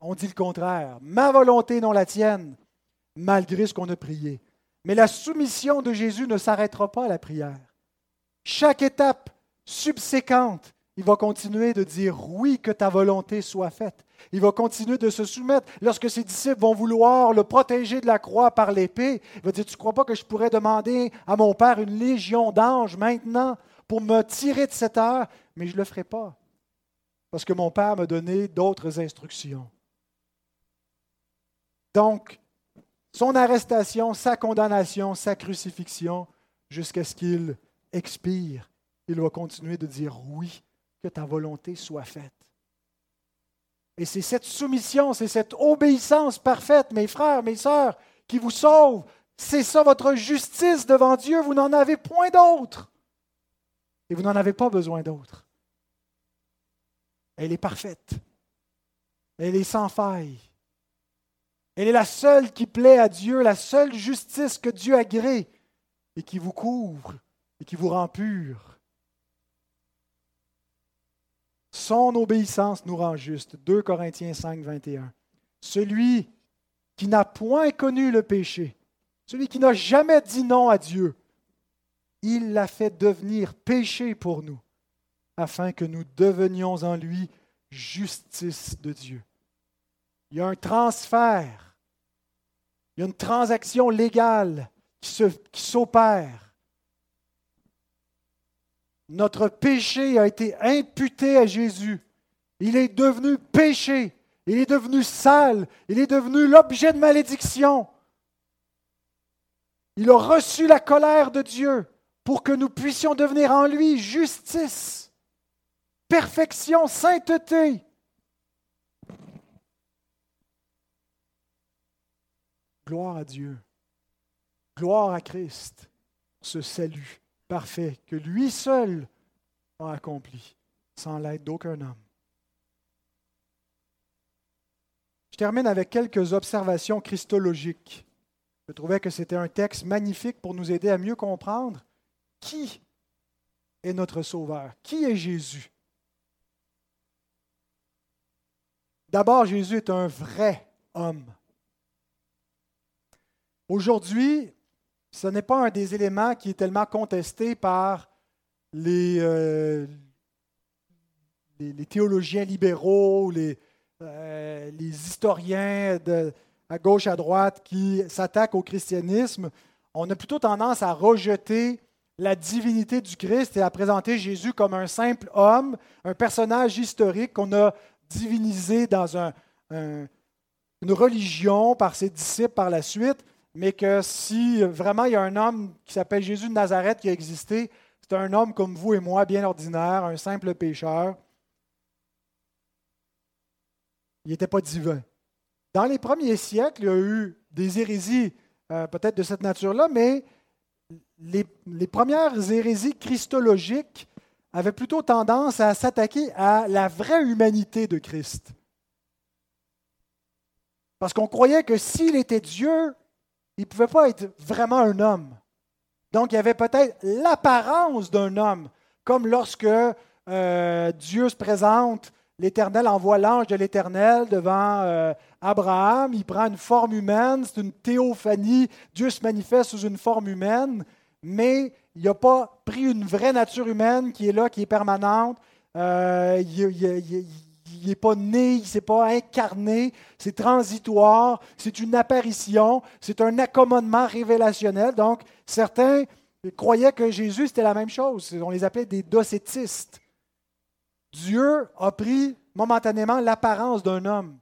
on dit le contraire. Ma volonté, non la tienne, malgré ce qu'on a prié. Mais la soumission de Jésus ne s'arrêtera pas à la prière. Chaque étape subséquente, il va continuer de dire oui, que ta volonté soit faite. Il va continuer de se soumettre. Lorsque ses disciples vont vouloir le protéger de la croix par l'épée, il va dire, tu ne crois pas que je pourrais demander à mon Père une légion d'anges maintenant pour me tirer de cette heure, mais je ne le ferai pas, parce que mon Père m'a donné d'autres instructions. Donc, son arrestation, sa condamnation, sa crucifixion, jusqu'à ce qu'il expire, il va continuer de dire oui, que ta volonté soit faite. Et c'est cette soumission, c'est cette obéissance parfaite, mes frères, mes sœurs, qui vous sauve. C'est ça votre justice devant Dieu. Vous n'en avez point d'autre. Et vous n'en avez pas besoin d'autre. Elle est parfaite. Elle est sans faille. Elle est la seule qui plaît à Dieu, la seule justice que Dieu agrée et qui vous couvre et qui vous rend pur. Son obéissance nous rend juste. 2 Corinthiens 5, 21. Celui qui n'a point connu le péché, celui qui n'a jamais dit non à Dieu, il l'a fait devenir péché pour nous, afin que nous devenions en lui justice de Dieu. Il y a un transfert, il y a une transaction légale qui s'opère. Notre péché a été imputé à Jésus. Il est devenu péché. Il est devenu sale. Il est devenu l'objet de malédiction. Il a reçu la colère de Dieu pour que nous puissions devenir en lui justice, perfection, sainteté. Gloire à Dieu. Gloire à Christ, ce salut parfait que lui seul a accompli, sans l'aide d'aucun homme. Je termine avec quelques observations christologiques. Je trouvais que c'était un texte magnifique pour nous aider à mieux comprendre qui est notre Sauveur, qui est Jésus. D'abord, Jésus est un vrai homme. Aujourd'hui, ce n'est pas un des éléments qui est tellement contesté par les, euh, théologiens libéraux, les, euh, les historiens à gauche, à droite qui s'attaquent au christianisme. On a plutôt tendance à rejeter la divinité du Christ et à présenter Jésus comme un simple homme, un personnage historique qu'on a divinisé dans un, une religion par ses disciples par la suite mais que si vraiment il y a un homme qui s'appelle Jésus de Nazareth qui a existé, c'est un homme comme vous et moi, bien ordinaire, un simple pécheur. Il n'était pas divin. Dans les premiers siècles, il y a eu des hérésies euh, peut-être de cette nature-là, mais les, les, premières hérésies christologiques avaient plutôt tendance à s'attaquer à la vraie humanité de Christ. Parce qu'on croyait que s'il était Dieu, il ne pouvait pas être vraiment un homme. Donc, il y avait peut-être l'apparence d'un homme, comme lorsque euh, Dieu se présente, l'Éternel envoie l'ange de l'Éternel devant euh, Abraham, il prend une forme humaine, c'est une théophanie, Dieu se manifeste sous une forme humaine, mais il n'a pas pris une vraie nature humaine qui est là, qui est permanente. Euh, n'est pas né, il ne s'est pas incarné, c'est transitoire, c'est une apparition, c'est un accommodement révélationnel. Donc, certains croyaient que Jésus, c'était la même chose. On les appelait des docétistes. Dieu a pris momentanément l'apparence d'un homme.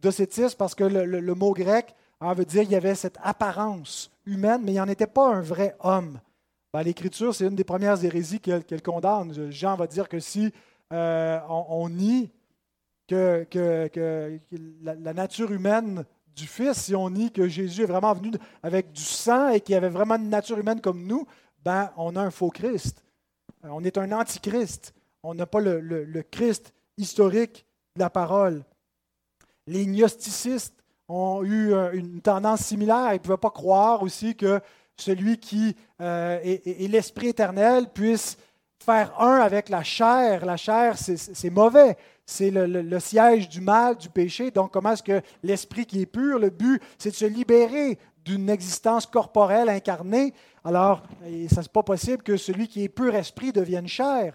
Docétiste, parce que le, mot grec hein, veut dire qu'il y avait cette apparence humaine, mais il n'en était pas un vrai homme. Ben, L'Écriture, c'est une des premières hérésies qu'elle condamne. Jean va dire que si euh, on, nie que, la, nature humaine du Fils, si on nie que Jésus est vraiment venu avec du sang et qu'il avait vraiment une nature humaine comme nous, ben, on a un faux Christ. Euh, on est un antichrist. On n'a pas le, Christ historique de la parole. Les gnosticistes ont eu euh, une tendance similaire. Ils ne pouvaient pas croire aussi que celui qui est l'Esprit éternel puisse faire un avec la chair. La chair, c'est mauvais. C'est le, siège du mal, du péché. Donc, comment est-ce que l'esprit qui est pur, le but, c'est de se libérer d'une existence corporelle incarnée? Alors, ça n'est pas possible que celui qui est pur esprit devienne chair.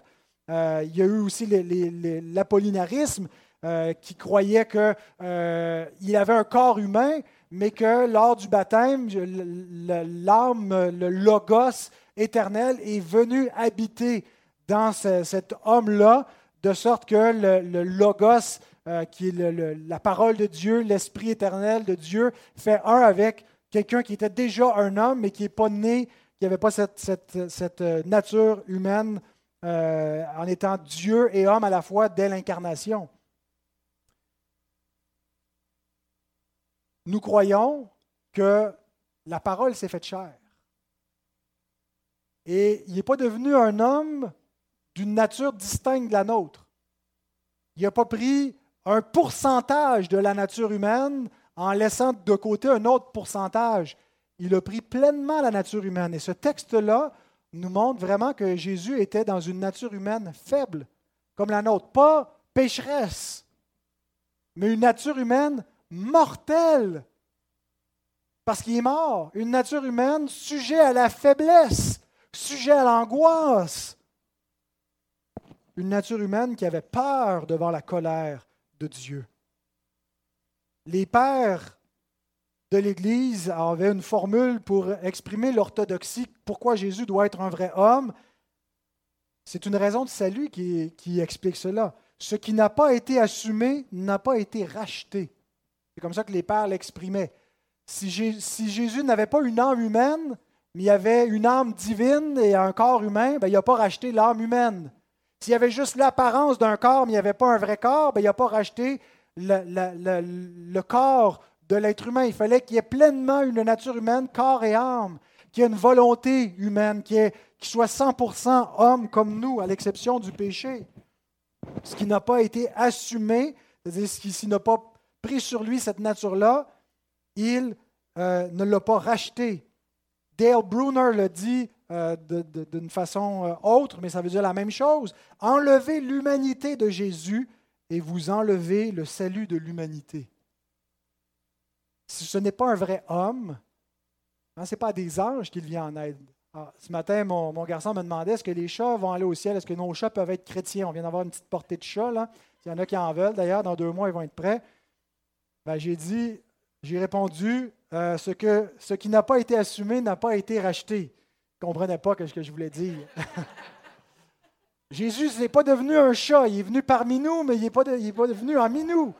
Euh, il y a eu aussi l'apollinarisme euh, qui croyait qu'il euh, avait un corps humain, mais que lors du baptême, l'âme, le logos éternel est venu habiter dans cet homme-là, de sorte que le, logos, euh, qui est la parole de Dieu, l'Esprit éternel de Dieu, fait un avec quelqu'un qui était déjà un homme, mais qui n'est pas né, qui n'avait pas cette, euh, nature humaine euh, en étant Dieu et homme à la fois dès l'incarnation. Nous croyons que la parole s'est faite chair. Et il n'est pas devenu un homme d'une nature distincte de la nôtre. Il n'a pas pris un pourcentage de la nature humaine en laissant de côté un autre pourcentage. Il a pris pleinement la nature humaine. Et ce texte-là nous montre vraiment que Jésus était dans une nature humaine faible, comme la nôtre, pas pécheresse, mais une nature humaine mortelle, parce qu'il est mort. Une nature humaine sujet à la faiblesse, sujet à l'angoisse. Une nature humaine qui avait peur devant la colère de Dieu. Les pères de l'Église avaient une formule pour exprimer l'orthodoxie, pourquoi Jésus doit être un vrai homme? C'est une raison de salut qui, explique cela. Ce qui n'a pas été assumé n'a pas été racheté. C'est comme ça que les pères l'exprimaient. Si, Jésus n'avait pas une âme humaine, mais il avait une âme divine et un corps humain, ben, il n'a pas racheté l'âme humaine. S'il y avait juste l'apparence d'un corps, mais il n'y avait pas un vrai corps, ben, il n'a pas racheté le, corps de l'être humain. Il fallait qu'il y ait pleinement une nature humaine, corps et âme, qu'il y ait une volonté humaine, qu'il soit 100% homme comme nous, à l'exception du péché. Ce qui n'a pas été assumé, c'est-à-dire ce qui n'a pas pris sur lui cette nature-là, il euh, ne l'a pas racheté. Dale Bruner le dit euh, d'une façon euh, autre, mais ça veut dire la même chose. Enlevez l'humanité de Jésus et vous enlevez le salut de l'humanité. Si ce n'est pas un vrai homme, hein, ce n'est pas des anges qu'il vient en aide. Ah, ce matin, mon, garçon me demandait est-ce que les chats vont aller au ciel? Est-ce que nos chats peuvent être chrétiens? On vient d'avoir une petite portée de chats. Là. Il y en a qui en veulent. D'ailleurs, dans deux mois, ils vont être prêts. Ben, j'ai dit j'ai répondu euh, ce, que, ce qui n'a pas été assumé n'a pas été racheté. Ne comprenais pas ce que je voulais dire. <laughs> Jésus n'est pas devenu un chat. Il est venu parmi nous, mais il n'est pas, devenu ami nous.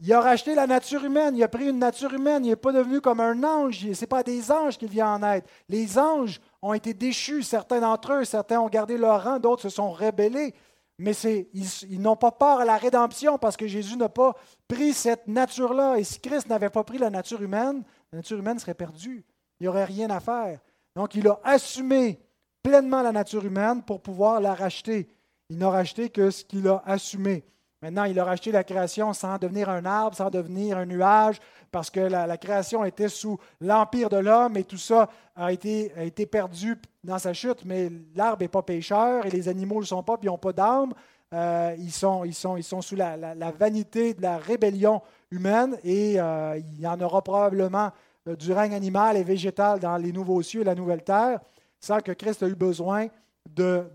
Il a racheté la nature humaine, il a pris une nature humaine, il n'est pas devenu comme un ange, ce n'est pas des anges qu'il vient en aide. Les anges ont été déchus, certains d'entre eux, certains ont gardé leur rang, d'autres se sont rebellés. Mais ils, n'ont pas peur à la rédemption parce que Jésus n'a pas pris cette nature-là. Et si Christ n'avait pas pris la nature humaine, la nature humaine serait perdue. Il n'y aurait rien à faire. Donc il a assumé pleinement la nature humaine pour pouvoir la racheter. Il n'a racheté que ce qu'il a assumé. Maintenant, il a racheté la création sans devenir un arbre, sans devenir un nuage, parce que la, création était sous l'empire de l'homme et tout ça a été, a été perdu dans sa chute. Mais l'arbre n'est pas pécheur et les animaux ne le sont pas, puis ils n'ont pas d'âme. Euh, ils, sont, ils, sont, ils sont sous la, vanité de la rébellion humaine et euh, il y en aura probablement du règne animal et végétal dans les nouveaux cieux et la nouvelle terre, sans que Christ ait eu besoin de,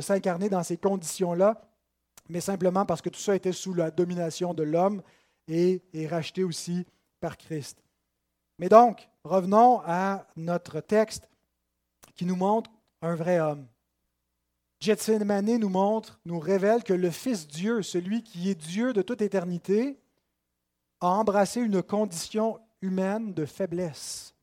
s'incarner dans ces conditions-là mais simplement parce que tout ça était sous la domination de l'homme et racheté aussi par Christ. Mais donc, revenons à notre texte qui nous montre un vrai homme. Gethsemane nous montre, nous révèle que le Fils Dieu, celui qui est Dieu de toute éternité, a embrassé une condition humaine de faiblesse.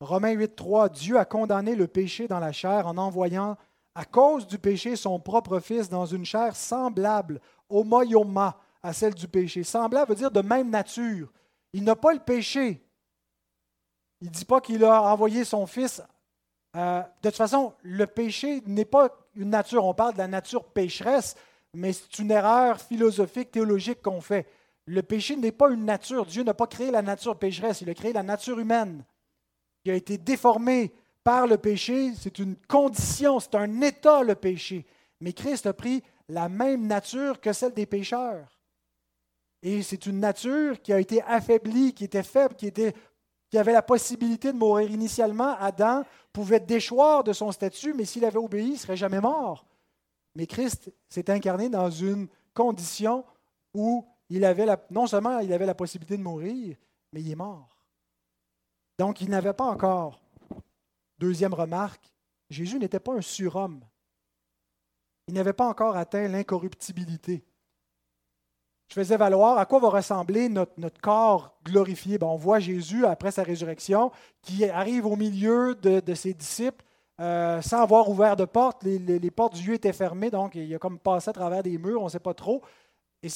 Romains 8.3, Dieu a condamné le péché dans la chair en envoyant à cause du péché, son propre Fils dans une chair semblable, homoioma, à celle du péché. Semblable veut dire de même nature. Il n'a pas le péché. Il ne dit pas qu'il a envoyé son Fils. Euh, de toute façon, le péché n'est pas une nature. On parle de la nature pécheresse, mais c'est une erreur philosophique, théologique qu'on fait. Le péché n'est pas une nature. Dieu n'a pas créé la nature pécheresse, il a créé la nature humaine, qui a été déformée par le péché, c'est une condition, c'est un état le péché. Mais Christ a pris la même nature que celle des pécheurs. Et c'est une nature qui a été affaiblie, qui était faible, qui, avait la possibilité de mourir initialement. Adam pouvait déchoir de son statut, mais s'il avait obéi, il ne serait jamais mort. Mais Christ s'est incarné dans une condition où il avait non seulement il avait la possibilité de mourir, mais il est mort. Donc il n'avait pas encore Deuxième remarque, Jésus n'était pas un surhomme. Il n'avait pas encore atteint l'incorruptibilité. Je faisais valoir à quoi va ressembler notre, corps glorifié. on voit Jésus, après sa résurrection, qui arrive au milieu de, ses disciples euh, sans avoir ouvert de porte. Les, portes du lieu étaient fermées, donc il a comme passé à travers des murs, on ne sait pas trop.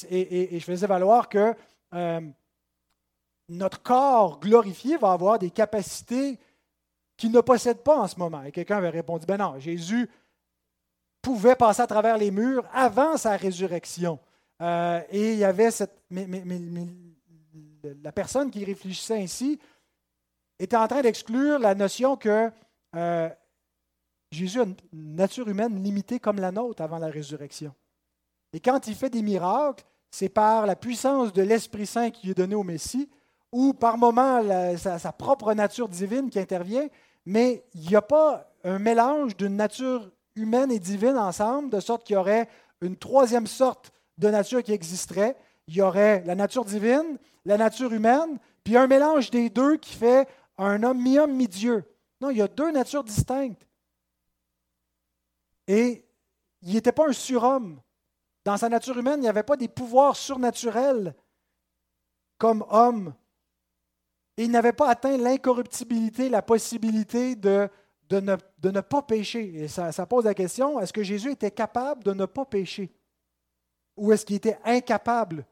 Et, je faisais valoir que euh, notre corps glorifié va avoir des capacités qu'il ne possède pas en ce moment. Et quelqu'un avait répondu, ben non, Jésus pouvait passer à travers les murs avant sa résurrection. Euh, et il y avait cette... Mais, la personne qui réfléchissait ainsi était en train d'exclure la notion que euh, Jésus a une nature humaine limitée comme la nôtre avant la résurrection. Et quand il fait des miracles, c'est par la puissance de l'Esprit Saint qui est donné au Messie, ou par moment sa, propre nature divine qui intervient, mais il n'y a pas un mélange d'une nature humaine et divine ensemble, de sorte qu'il y aurait une troisième sorte de nature qui existerait. Il y aurait la nature divine, la nature humaine, puis un mélange des deux qui fait un homme mi-homme, mi-dieu. Non, il y a deux natures distinctes. Et il n'était pas un surhomme. Dans sa nature humaine, il n'y avait pas des pouvoirs surnaturels comme homme. Et il n'avait pas atteint l'incorruptibilité, la possibilité de, ne, pas pécher. Et ça, pose la question, est-ce que Jésus était capable de ne pas pécher? Ou est-ce qu'il était incapable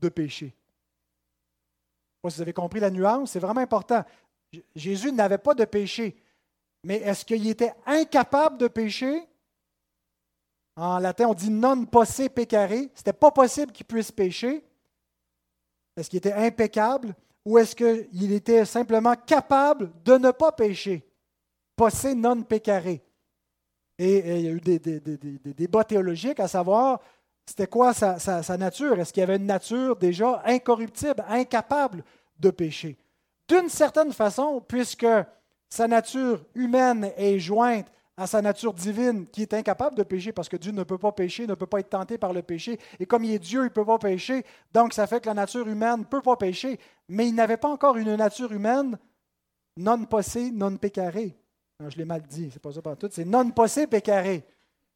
de pécher? Si vous avez compris la nuance, c'est vraiment important. Jésus n'avait pas de péché, mais est-ce qu'il était incapable de pécher? En latin, on dit non posse peccare. Ce n'était pas possible qu'il puisse pécher. Est-ce qu'il était impeccable ou est-ce qu'il était simplement capable de ne pas pécher? Posse non peccare. Et, il y a eu des, débats théologiques à savoir c'était quoi sa, sa nature? Est-ce qu'il y avait une nature déjà incorruptible, incapable de pécher? D'une certaine façon, puisque sa nature humaine est jointe à sa nature divine qui est incapable de pécher parce que Dieu ne peut pas pécher, ne peut pas être tenté par le péché. Et comme il est Dieu, il ne peut pas pécher. Donc ça fait que la nature humaine ne peut pas pécher. Mais il n'avait pas encore une nature humaine non possée, non pécarée. je l'ai mal dit, c'est pas ça pour tout. C'est non possé, pécaré.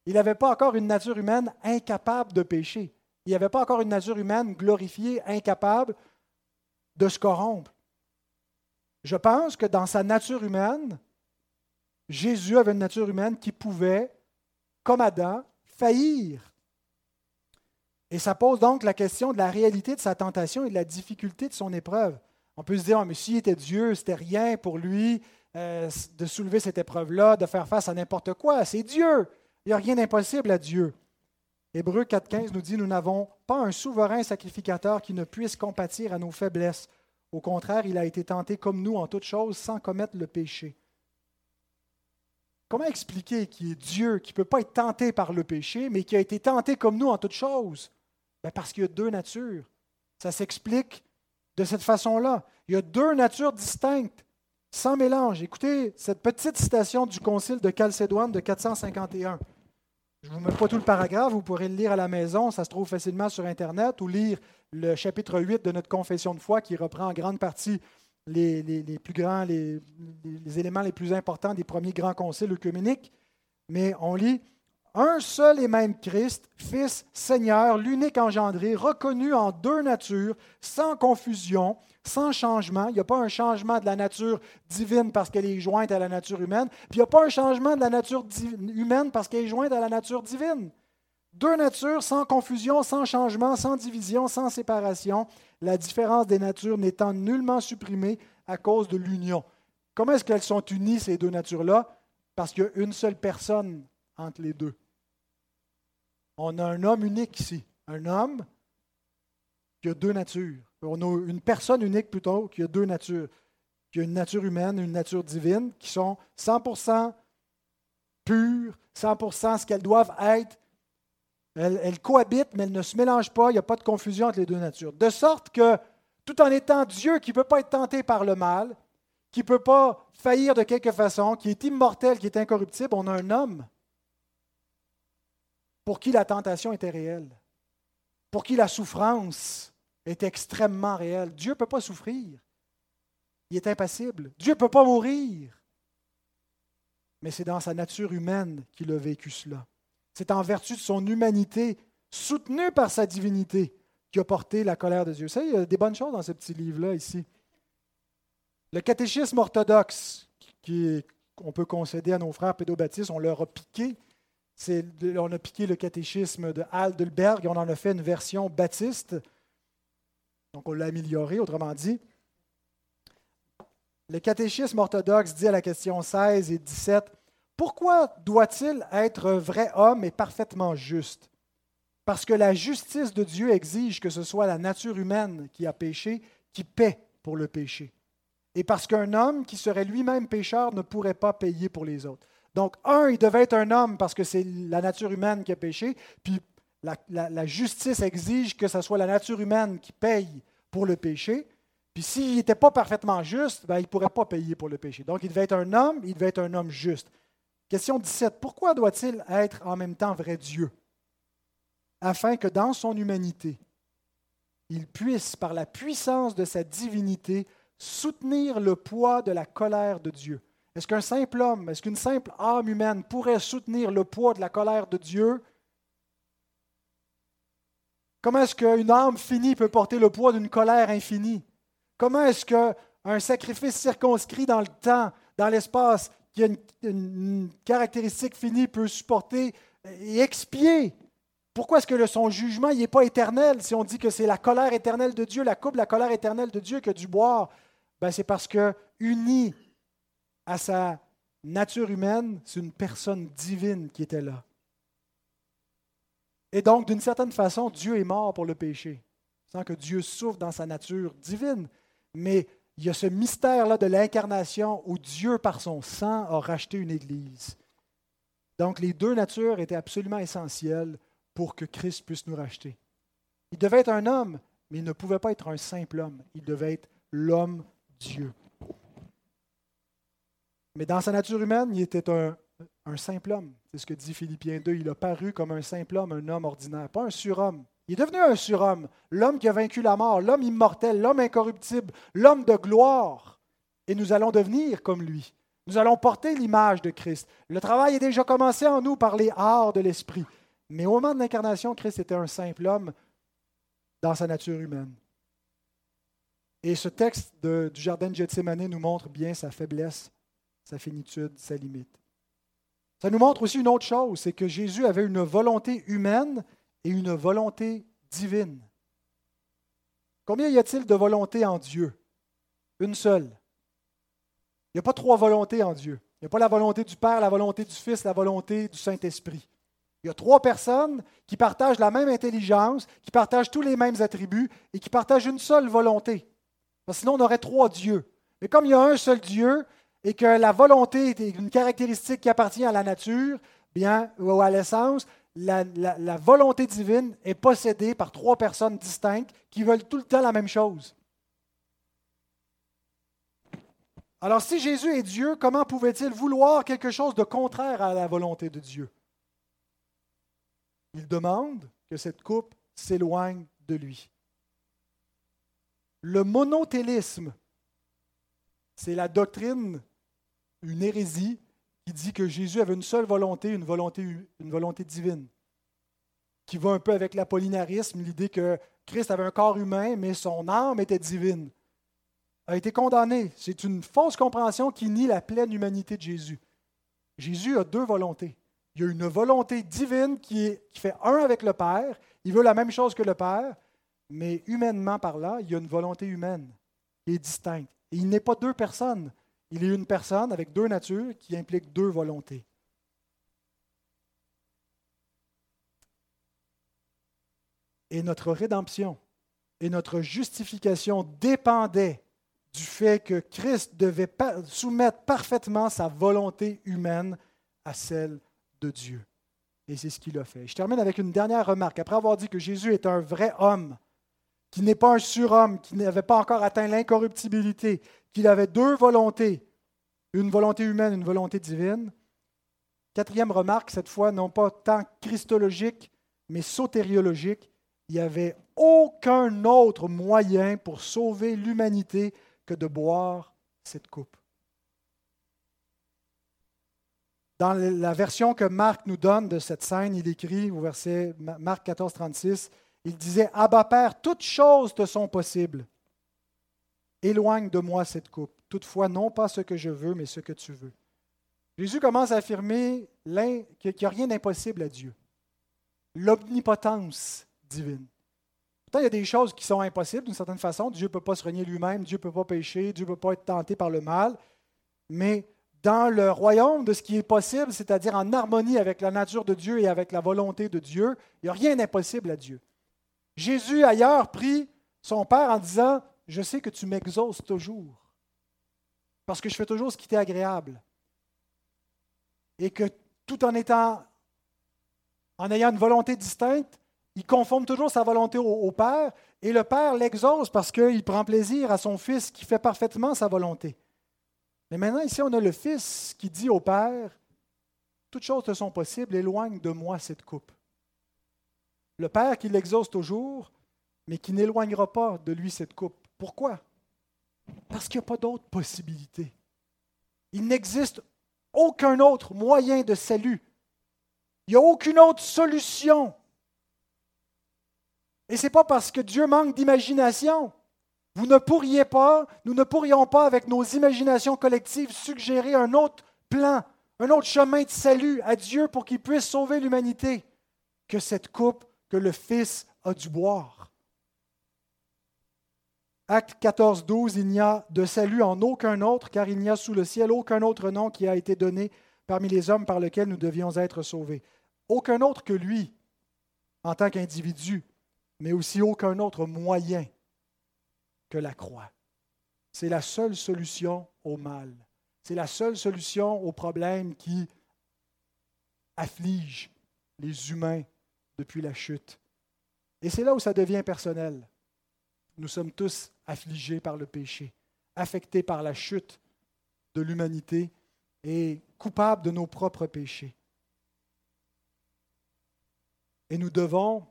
Il n'avait pas encore une nature humaine incapable de pécher. Il n'avait pas encore une nature humaine glorifiée, incapable de se corrompre. Je pense que dans sa nature humaine, Jésus avait une nature humaine qui pouvait, comme Adam, faillir. Et ça pose donc la question de la réalité de sa tentation et de la difficulté de son épreuve. On peut se dire, oh, mais s'il était Dieu, c'était rien pour lui euh, de soulever cette épreuve-là, de faire face à n'importe quoi. C'est Dieu. Il n'y a rien d'impossible à Dieu. Hébreu 4.15 nous dit, nous n'avons pas un souverain sacrificateur qui ne puisse compatir à nos faiblesses. Au contraire, il a été tenté comme nous en toutes choses sans commettre le péché. Comment expliquer qu'il est Dieu, qui ne peut pas être tenté par le péché, mais qui a été tenté comme nous en toutes choses? Ben, parce qu'il y a deux natures. Ça s'explique de cette façon-là. Il y a deux natures distinctes, sans mélange. Écoutez cette petite citation du Concile de Chalcédoine de 451. Je ne vous mets pas tout le paragraphe, vous pourrez le lire à la maison, ça se trouve facilement sur Internet, ou lire le chapitre 8 de notre confession de foi qui reprend en grande partie les, éléments les plus importants des premiers grands conciles œcuméniques. Mais on lit un seul et même Christ, Fils, Seigneur, l'unique engendré, reconnu en deux natures, sans confusion, sans changement. Il n'y a pas un changement de la nature divine parce qu'elle est jointe à la nature humaine, puis il n'y a pas un changement de la nature humaine parce qu'elle est jointe à la nature divine. Deux natures sans confusion, sans changement, sans division, sans séparation, la différence des natures n'étant nullement supprimée à cause de l'union. Comment est-ce qu'elles sont unies, ces deux natures-là? Parce qu'il y a une seule personne entre les deux. On a un homme unique ici, un homme qui a deux natures. On a une personne unique plutôt qui a deux natures, qui a une nature humaine, une nature divine, qui sont 100% pures, 100% ce qu'elles doivent être, elles, cohabitent, mais elles ne se mélangent pas. Il n'y a pas de confusion entre les deux natures. De sorte que, tout en étant Dieu qui ne peut pas être tenté par le mal, qui ne peut pas faillir de quelque façon, qui est immortel, qui est incorruptible, on a un homme pour qui la tentation était réelle, pour qui la souffrance est extrêmement réelle. Dieu ne peut pas souffrir. Il est impassible. Dieu ne peut pas mourir. Mais c'est dans sa nature humaine qu'il a vécu cela. C'est en vertu de son humanité, soutenue par sa divinité, qui a porté la colère de Dieu. Ça, il y a des bonnes choses dans ce petit livre-là ici. Le catéchisme orthodoxe, qu'on peut concéder à nos frères pédobaptistes, on leur a piqué. On a piqué le catéchisme de Heidelberg et on en a fait une version baptiste. Donc on l'a amélioré, autrement dit. Le catéchisme orthodoxe dit à la question 16 et 17 pourquoi doit-il être vrai homme et parfaitement juste? Parce que la justice de Dieu exige que ce soit la nature humaine qui a péché qui paie pour le péché. Et parce qu'un homme qui serait lui-même pécheur ne pourrait pas payer pour les autres. Donc, un, il devait être un homme parce que c'est la nature humaine qui a péché, puis la, justice exige que ce soit la nature humaine qui paye pour le péché. Puis s'il n'était pas parfaitement juste, ben, il ne pourrait pas payer pour le péché. Donc, il devait être un homme, il devait être un homme juste. Question 17. Pourquoi doit-il être en même temps vrai Dieu? Afin que dans son humanité, il puisse, par la puissance de sa divinité, soutenir le poids de la colère de Dieu. Est-ce qu'un simple homme, est-ce qu'une simple âme humaine pourrait soutenir le poids de la colère de Dieu? Comment est-ce qu'une âme finie peut porter le poids d'une colère infinie? Comment est-ce qu'un sacrifice circonscrit dans le temps, dans l'espace, qui a une, caractéristique finie, peut supporter et expier? Pourquoi est-ce que son jugement n'est pas éternel? Si on dit que c'est la colère éternelle de Dieu, la coupe la colère éternelle de Dieu que du boire? Ben, c'est parce que, uni à sa nature humaine, c'est une personne divine qui était là. Et donc, d'une certaine façon, Dieu est mort pour le péché, sans que Dieu souffre dans sa nature divine. Mais il y a ce mystère-là de l'incarnation où Dieu, par son sang, a racheté une Église. Donc, les deux natures étaient absolument essentielles pour que Christ puisse nous racheter. Il devait être un homme, mais il ne pouvait pas être un simple homme. Il devait être l'homme Dieu. Mais dans sa nature humaine, il était un, un simple homme. C'est ce que dit Philippiens 2. Il a paru comme un simple homme, un homme ordinaire, pas un surhomme. Il est devenu un surhomme, l'homme qui a vaincu la mort, l'homme immortel, l'homme incorruptible, l'homme de gloire. Et nous allons devenir comme lui. Nous allons porter l'image de Christ. Le travail est déjà commencé en nous par les arts de l'esprit. Mais au moment de l'incarnation, Christ était un simple homme dans sa nature humaine. Et ce texte du jardin de Gethsemane nous montre bien sa faiblesse, sa finitude, sa limite. Ça nous montre aussi une autre chose, c'est que Jésus avait une volonté humaine et une volonté divine. Combien y a-t-il de volontés en Dieu? Une seule. Il n'y a pas trois volontés en Dieu. Il n'y a pas la volonté du Père, la volonté du Fils, la volonté du Saint-Esprit. Il y a trois personnes qui partagent la même intelligence, qui partagent tous les mêmes attributs et qui partagent une seule volonté. Parce que sinon, on aurait trois dieux. Mais comme il y a un seul Dieu, et que la volonté est une caractéristique qui appartient à la nature, bien, ou à l'essence, la, volonté divine est possédée par trois personnes distinctes qui veulent tout le temps la même chose. Alors si Jésus est Dieu, comment pouvait-il vouloir quelque chose de contraire à la volonté de Dieu? Il demande que cette coupe s'éloigne de lui. Le monothélisme, c'est la doctrine une hérésie qui dit que Jésus avait une seule volonté, une volonté, une volonté divine, qui va un peu avec l'apollinarisme, l'idée que Christ avait un corps humain, mais son âme était divine, a été condamné. C'est une fausse compréhension qui nie la pleine humanité de Jésus. Jésus a deux volontés. Il y a une volonté divine qui, fait un avec le Père, il veut la même chose que le Père, mais humainement parlant, il y a une volonté humaine qui est distincte. Et il n'est pas deux personnes. Il est une personne avec deux natures qui impliquent deux volontés. Et notre rédemption et notre justification dépendaient du fait que Christ devait soumettre parfaitement sa volonté humaine à celle de Dieu. Et c'est ce qu'il a fait. Je termine avec une dernière remarque. Après avoir dit que Jésus est un vrai homme, qui n'est pas un surhomme, qui n'avait pas encore atteint l'incorruptibilité, qu'il avait deux volontés, une volonté humaine, une volonté divine. Quatrième remarque, cette fois, non pas tant christologique, mais sotériologique. Il n'y avait aucun autre moyen pour sauver l'humanité que de boire cette coupe. Dans la version que Marc nous donne de cette scène, il écrit au verset Marc 14, 36, il disait Abba Père, toutes choses te sont possibles. Éloigne de moi cette coupe. Toutefois, non pas ce que je veux, mais ce que tu veux. Jésus commence à affirmer qu'il n'y a rien d'impossible à Dieu. L'omnipotence divine. Pourtant, il y a des choses qui sont impossibles d'une certaine façon. Dieu ne peut pas se renier lui-même, Dieu ne peut pas pécher, Dieu ne peut pas être tenté par le mal. Mais dans le royaume de ce qui est possible, c'est-à-dire en harmonie avec la nature de Dieu et avec la volonté de Dieu, il n'y a rien d'impossible à Dieu. Jésus, ailleurs, prie son Père en disant, Je sais que tu m'exauces toujours, parce que je fais toujours ce qui t'est agréable. et que tout en étant, en ayant une volonté distincte, il conforme toujours sa volonté au, Père, et le Père l'exauce parce qu'il prend plaisir à son Fils qui fait parfaitement sa volonté. Mais maintenant, ici, on a le Fils qui dit au Père, Toutes choses te sont possibles, éloigne de moi cette coupe. Le Père qui l'exauce toujours, mais qui n'éloignera pas de lui cette coupe. Pourquoi? Parce qu'il n'y a pas d'autre possibilité. Il n'existe aucun autre moyen de salut. Il n'y a aucune autre solution. Et ce n'est pas parce que Dieu manque d'imagination. Vous ne pourriez pas, nous ne pourrions pas, avec nos imaginations collectives, suggérer un autre plan, un autre chemin de salut à Dieu pour qu'il puisse sauver l'humanité que cette coupe que le Fils a dû boire. Acte 14, 12, il n'y a de salut en aucun autre, car il n'y a sous le ciel aucun autre nom qui a été donné parmi les hommes par lequel nous devions être sauvés. Aucun autre que lui, en tant qu'individu, mais aussi aucun autre moyen que la croix. C'est la seule solution au mal. C'est la seule solution aux problèmes qui affligent les humains depuis la chute. Et c'est là où ça devient personnel. Nous sommes tous affligés par le péché, affectés par la chute de l'humanité et coupables de nos propres péchés. Et nous devons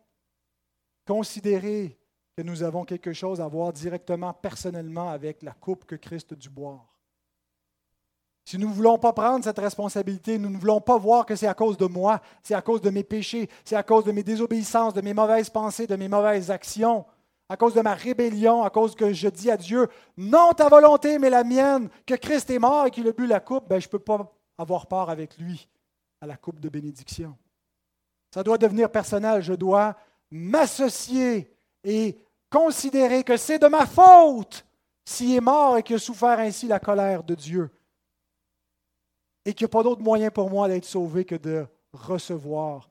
considérer que nous avons quelque chose à voir directement, personnellement, avec la coupe que Christ dut boire. Si nous ne voulons pas prendre cette responsabilité, nous ne voulons pas voir que c'est à cause de moi, c'est à cause de mes péchés, c'est à cause de mes désobéissances, de mes mauvaises pensées, de mes mauvaises actions, à cause de ma rébellion, à cause que je dis à Dieu, non ta volonté, mais la mienne, que Christ est mort et qu'il a bu la coupe, ben, je ne peux pas avoir part avec lui à la coupe de bénédiction. Ça doit devenir personnel. Je dois m'associer et considérer que c'est de ma faute s'il est mort et qu'il a souffert ainsi la colère de Dieu. Et qu'il n'y a pas d'autre moyen pour moi d'être sauvé que de recevoir